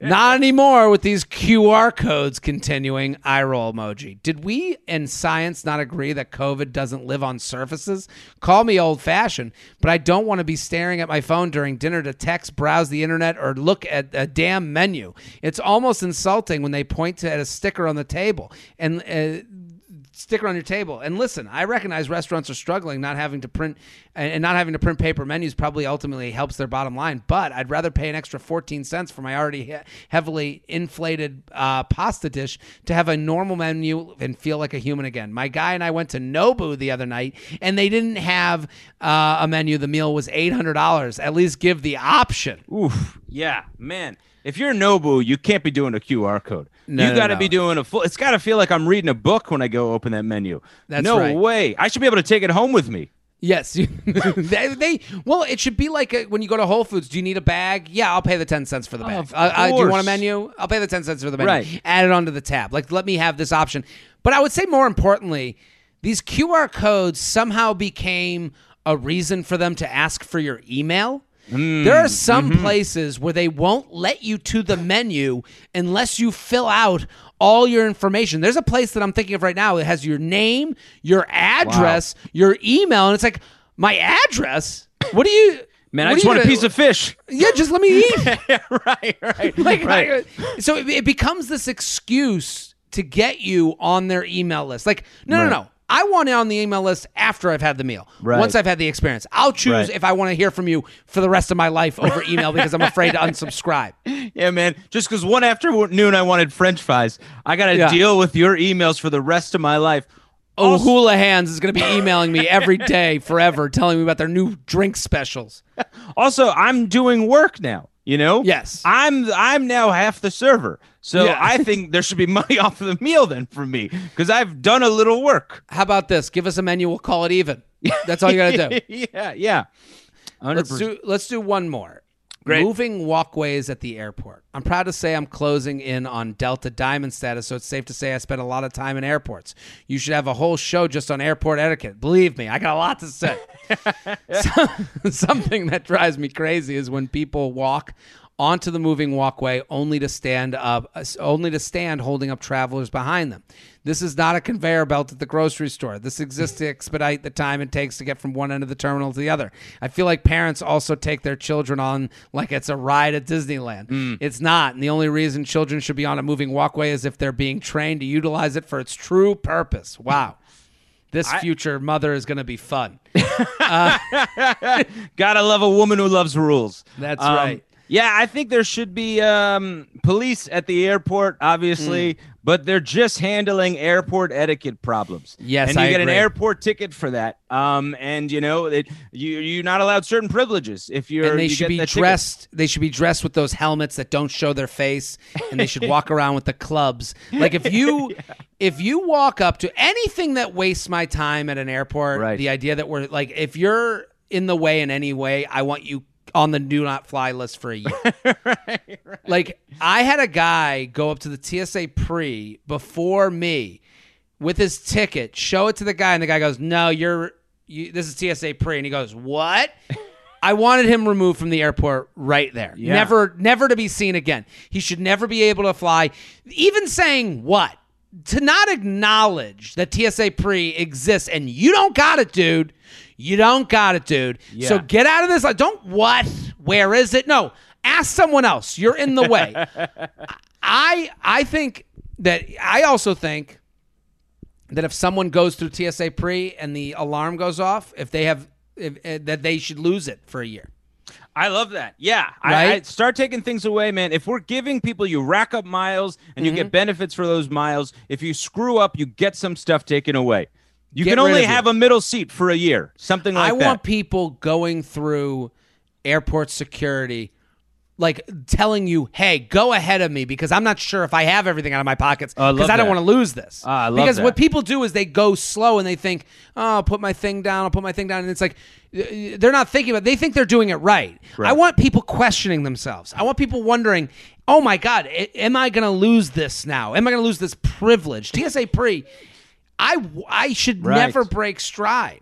Speaker 1: Not anymore with these QR codes continuing. Eye roll emoji. Did we and science not agree that COVID doesn't live on surfaces? Call me old fashioned, but I don't want to be staring at my phone during dinner to text, browse the internet, or look at a damn menu. It's almost insulting when they point to at a sticker on the table and. Uh, sticker on your table. And listen, I recognize restaurants are struggling, not having to print and not having to print paper menus probably ultimately helps their bottom line. But I'd rather pay an extra 14 cents for my already heavily inflated uh, pasta dish to have a normal menu and feel like a human again. My guy and I went to Nobu the other night, and they didn't have uh, a menu. The meal was $800. At least give the option.
Speaker 2: Oof. Yeah, man. If you're Nobu, you can't be doing a QR code.
Speaker 1: No,
Speaker 2: you got to
Speaker 1: no.
Speaker 2: be doing a full. It's got to feel like I'm reading a book when I go open that menu.
Speaker 1: That's
Speaker 2: no
Speaker 1: right.
Speaker 2: way. I should be able to take it home with me.
Speaker 1: Yes, [LAUGHS] they, they. Well, it should be like a, when you go to Whole Foods. Do you need a bag? Yeah, I'll pay the ten cents for the bag.
Speaker 2: Of
Speaker 1: Uh, uh, do you want a menu? I'll pay the ten cents for the menu.
Speaker 2: Right.
Speaker 1: Add it onto the tab. Like, let me have this option. But I would say more importantly, these QR codes somehow became a reason for them to ask for your email.
Speaker 2: Mm,
Speaker 1: there are some
Speaker 2: mm-hmm.
Speaker 1: places where they won't let you to the menu unless you fill out all your information. There's a place that I'm thinking of right now that has your name, your address, your email, and it's like my address. What do you?
Speaker 2: Man,
Speaker 1: what
Speaker 2: I just want a piece of fish.
Speaker 1: Yeah, just let me [LAUGHS] eat.
Speaker 2: right, right, [LAUGHS]
Speaker 1: like,
Speaker 2: right.
Speaker 1: I- so it, it becomes this excuse to get you on their email list. Like, no,
Speaker 2: Right.
Speaker 1: no, no. I want it on the email list after I've had the meal.
Speaker 2: Right.
Speaker 1: Once I've had the experience, I'll choose
Speaker 2: Right.
Speaker 1: if I want to hear from you for the rest of my life over [LAUGHS] email because I'm afraid to unsubscribe.
Speaker 2: Yeah, man. Just because one afternoon I wanted French fries, I got to
Speaker 1: Yeah.
Speaker 2: deal with your emails for the rest of my life.
Speaker 1: Oh, Hula Hands is going to be emailing me every day forever, telling me about their new drink specials. [LAUGHS]
Speaker 2: Also, I'm doing work now. You know.
Speaker 1: Yes.
Speaker 2: I'm I'm now half the server, so
Speaker 1: Yeah.
Speaker 2: I think [LAUGHS] there should be money [LAUGHS] off of the meal then for me because I've done a little work.
Speaker 1: How about this? Give us a menu. We'll call it even. That's all you got to do. [LAUGHS]
Speaker 2: yeah, yeah. 100%.
Speaker 1: Let's do let's do one more.
Speaker 2: Great.
Speaker 1: Moving walkways at the airport. I'm proud to say I'm closing in on Delta Diamond status, so it's safe to say I spend a lot of time in airports. You should have a whole show just on airport etiquette. Believe me, I got a lot to say. [LAUGHS] [LAUGHS] So- something that drives me crazy is when people walk onto the moving walkway only to stand up only to stand holding up travelers behind them. This is not a conveyor belt at the grocery store. This exists to expedite the time it takes to get from one end of the terminal to the other. I feel like parents also take their children on like it's a ride at Disneyland. It's not. And the only reason children should be on a moving walkway is if they're being trained to utilize it for its true purpose. Wow. This future mother is going to be fun. [LAUGHS]
Speaker 2: Gotta love a woman who loves rules.
Speaker 1: That's
Speaker 2: Um,
Speaker 1: right.
Speaker 2: Yeah, I think there should be um, police at the airport, obviously, but they're just handling airport etiquette problems.
Speaker 1: Yes,
Speaker 2: and you
Speaker 1: I
Speaker 2: get
Speaker 1: agree.
Speaker 2: an airport ticket for that. Um, and you know, it, you you're not allowed certain privileges if you're.
Speaker 1: and they
Speaker 2: you
Speaker 1: should
Speaker 2: get
Speaker 1: be
Speaker 2: that ticket.
Speaker 1: dressed they should be dressed with those helmets that don't show their face and they should walk around with the clubs like if you [LAUGHS] if you walk up to anything that wastes my time at an airport
Speaker 2: Right.
Speaker 1: the idea that we're like if you're in the way in any way i want you on the do not fly list for a year [LAUGHS] like i had a guy go up to the tsa pre before me with his ticket, show it to the guy, and the guy goes, "No, you're you, this is TSA pre," and he goes, "What?" I wanted him removed from the airport right there.
Speaker 2: Yeah.
Speaker 1: Never, never to be seen again. He should never be able to fly. Even saying what to not acknowledge that TSA pre exists, and you don't got it, dude. You don't got it, dude.
Speaker 2: Yeah.
Speaker 1: So get out of this. Like, don't what? Where is it? No, ask someone else. You're in the way. [LAUGHS] I I think that I also think that if someone goes through TSA pre and the alarm goes off, if they have if, eh, that they should lose it for a year.
Speaker 2: I love that. Yeah.
Speaker 1: Right?
Speaker 2: I start taking things away, man. If we're giving people, you rack up miles and you
Speaker 1: Mm-hmm.
Speaker 2: get benefits for those miles. If you screw up, you get some stuff taken away. You
Speaker 1: Get
Speaker 2: can only have a middle seat for a year, something like
Speaker 1: I
Speaker 2: that.
Speaker 1: I want people going through airport security like telling you, "Hey, go ahead of me because I'm not sure if I have everything out of my pockets
Speaker 2: Oh, I
Speaker 1: because I don't want to lose this."
Speaker 2: Ah, I love
Speaker 1: because
Speaker 2: that.
Speaker 1: what people do is they go slow and they think, "Oh, I'll put my thing down. I'll put my thing down," and it's like uh, they're not thinking about. It. They think they're doing it right.
Speaker 2: Right.
Speaker 1: I want people questioning themselves. I want people wondering, "Oh my God, am I going to lose this now? Am I going to lose this privilege?" TSA pre. I, I should
Speaker 2: Right.
Speaker 1: never break stride.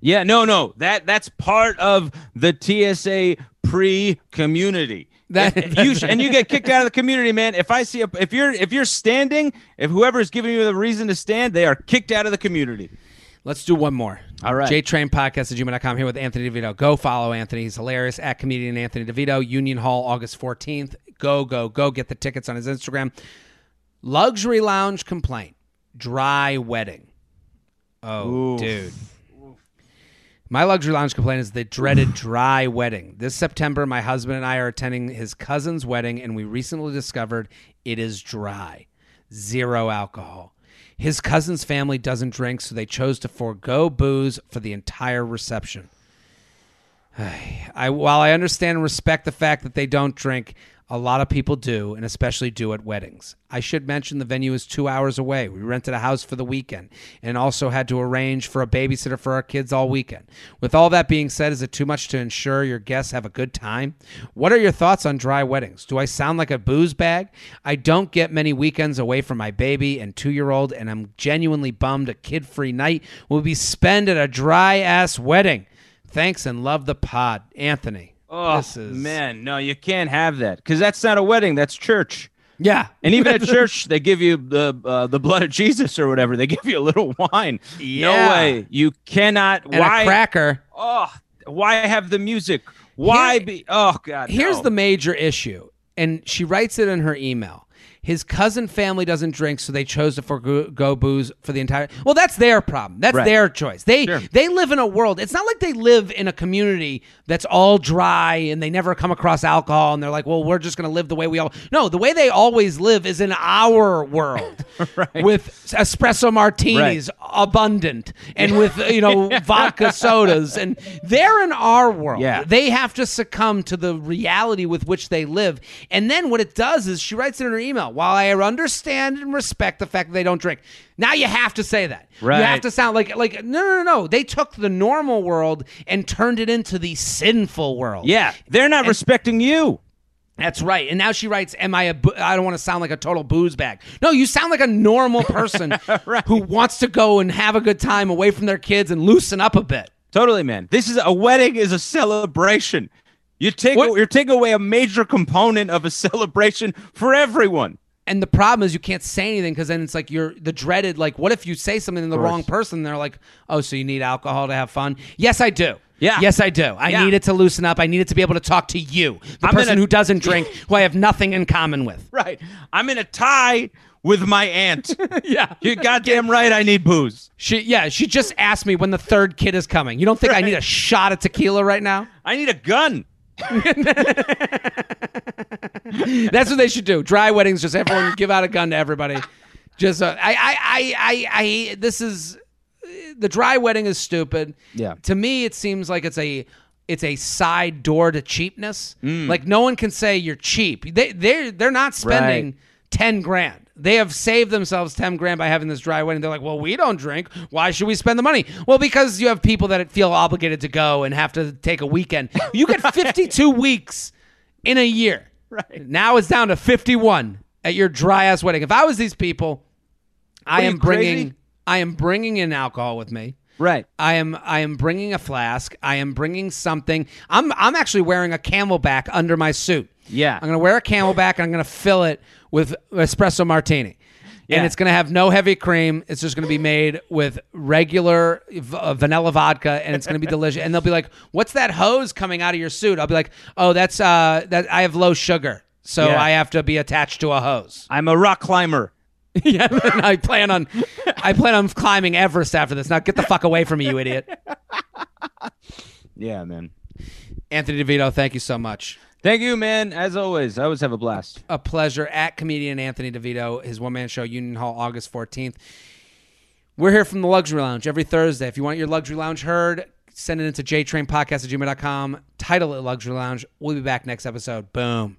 Speaker 2: Yeah, no, no. That that's part of the TSA pre-community.
Speaker 1: That-
Speaker 2: If- if you sh- and you get kicked out of the community, man. If I see a, if you're if you're standing, if whoever's giving you the reason to stand, they are kicked out of the community.
Speaker 1: Let's do one more.
Speaker 2: All right.
Speaker 1: JTrain Podcast at gmail.com here with Anthony DeVito. Go follow Anthony. He's hilarious at comedian Anthony DeVito. Union Hall, August 14th. Go, go, go. Get the tickets on his Instagram. Luxury Lounge complaint. Dry wedding. Oh,
Speaker 2: Oof.
Speaker 1: dude. My luxury lounge complaint is the dreaded [SIGHS] dry wedding. This September, my husband and I are attending his cousin's wedding, and we recently discovered it is dry, zero alcohol. His cousin's family doesn't drink, so they chose to forego booze for the entire reception. [SIGHS] I, while I understand and respect the fact that they don't drink, a lot of people do, and especially do at weddings. I should mention the venue is two hours away. We rented a house for the weekend and also had to arrange for a babysitter for our kids all weekend. With all that being said, is it too much to ensure your guests have a good time? What are your thoughts on dry weddings? Do I sound like a booze bag? I don't get many weekends away from my baby and two year old, and I'm genuinely bummed a kid free night will be spent at a dry ass wedding. Thanks and love the pod, Anthony.
Speaker 2: Oh
Speaker 1: is
Speaker 2: man, no, you can't have that because that's not a wedding. That's church.
Speaker 1: yeah,
Speaker 2: And even at [LAUGHS] church, they give you the uh, the blood of Jesus or whatever. They give you a little wine.
Speaker 1: Yeah.
Speaker 2: No way. You cannot.
Speaker 1: and
Speaker 2: why?
Speaker 1: a cracker.
Speaker 2: oh, why have the music? Why
Speaker 1: Here-
Speaker 2: be? Oh God.
Speaker 1: Here's
Speaker 2: no.
Speaker 1: the major issue, and she writes it in her email. His cousin family doesn't drink, so they chose to forego booze for the entire. Well, that's their problem. That's
Speaker 2: Right.
Speaker 1: their choice. They
Speaker 2: Sure.
Speaker 1: they live in a world. It's not like they live in a community that's all dry and they never come across alcohol, and they're like, "Well, we're just going to live the way we all." No, the way they always live is in our world, [LAUGHS] with espresso martinis abundant, and with [LAUGHS] you know vodka sodas, and they're in our world.
Speaker 2: Yeah.
Speaker 1: They have to succumb to the reality with which they live. And then what it does is she writes it in her email, while I understand and respect the fact that they don't drink. Now you have to say that.
Speaker 2: Right.
Speaker 1: You have to sound like like no no no no. They took the normal world and turned it into the sinful world.
Speaker 2: Yeah, they're not respecting you.
Speaker 1: That's right. And now she writes, "Am I a? bo- I don't want to sound like a total booze bag. No, you sound like a normal person [LAUGHS] who wants to go and have a good time away from their kids and loosen up a bit.
Speaker 2: Totally, man. This is a wedding is a celebration. You take
Speaker 1: What-
Speaker 2: you're taking away a major component of a celebration for everyone.
Speaker 1: And the problem is you can't say anything because then it's like you're the dreaded like what if you say something to the wrong person? They're like, oh, so you need alcohol to have fun? Yes, I do.
Speaker 2: Yeah.
Speaker 1: Yes, I do. I
Speaker 2: Yeah.
Speaker 1: need it to loosen up. I need it to be able to talk to you, the
Speaker 2: I'm
Speaker 1: person
Speaker 2: a-
Speaker 1: who doesn't [LAUGHS] drink, who I have nothing in common with.
Speaker 2: Right. I'm in a tie with my aunt. [LAUGHS]
Speaker 1: Yeah.
Speaker 2: You're goddamn right. I need booze.
Speaker 1: She yeah, she just asked me when the third kid is coming. You don't think I need a shot of tequila right now?
Speaker 2: I need a gun.
Speaker 1: That's what they should do. Dry weddings, just everyone give out a gun to everybody. Just uh, I, I I I I this is the dry wedding is stupid.
Speaker 2: Yeah.
Speaker 1: To me, it seems like it's a it's a side door to cheapness.
Speaker 2: Mm.
Speaker 1: Like no one can say you're cheap. They they they're not spending
Speaker 2: Right.
Speaker 1: ten grand. They have saved themselves ten grand by having this dry wedding. They're like, well, we don't drink. Why should we spend the money? Well, because you have people that feel obligated to go and have to take a weekend. You get [LAUGHS] fifty two weeks in a year.
Speaker 2: Right.
Speaker 1: Now it's down to 51 at your dry ass wedding. If I was these people, I
Speaker 2: What
Speaker 1: am bringing
Speaker 2: crazy?
Speaker 1: I am bringing in alcohol with me.
Speaker 2: Right.
Speaker 1: I am I am bringing a flask. I am bringing something. I'm I'm actually wearing a CamelBak under my suit.
Speaker 2: Yeah.
Speaker 1: I'm going to wear a CamelBak and I'm going to fill it with espresso martini.
Speaker 2: Yeah.
Speaker 1: And it's going to have no heavy cream. It's just going to be made with regular v- uh, vanilla vodka, and it's going to be [LAUGHS] delicious. And they'll be like, "What's that hose coming out of your suit?" I'll be like, "Oh, that's uh, that I have low sugar, so
Speaker 2: Yeah.
Speaker 1: I have to be attached to a hose."
Speaker 2: I'm a rock climber. [LAUGHS]
Speaker 1: yeah, and I plan on, I plan on climbing Everest after this. Now get the fuck away from me, you idiot. [LAUGHS]
Speaker 2: Yeah, man.
Speaker 1: Anthony DeVito, thank you so much.
Speaker 2: Thank you, man. As always, I always have a blast.
Speaker 1: a pleasure at comedian Anthony DeVito, his one man show, Union Hall, August 14th. We're here from the Luxury Lounge every Thursday. If you want your Luxury Lounge heard, send it into jtrainpodcast at gmail.com. Title it Luxury Lounge. We'll be back next episode. Boom.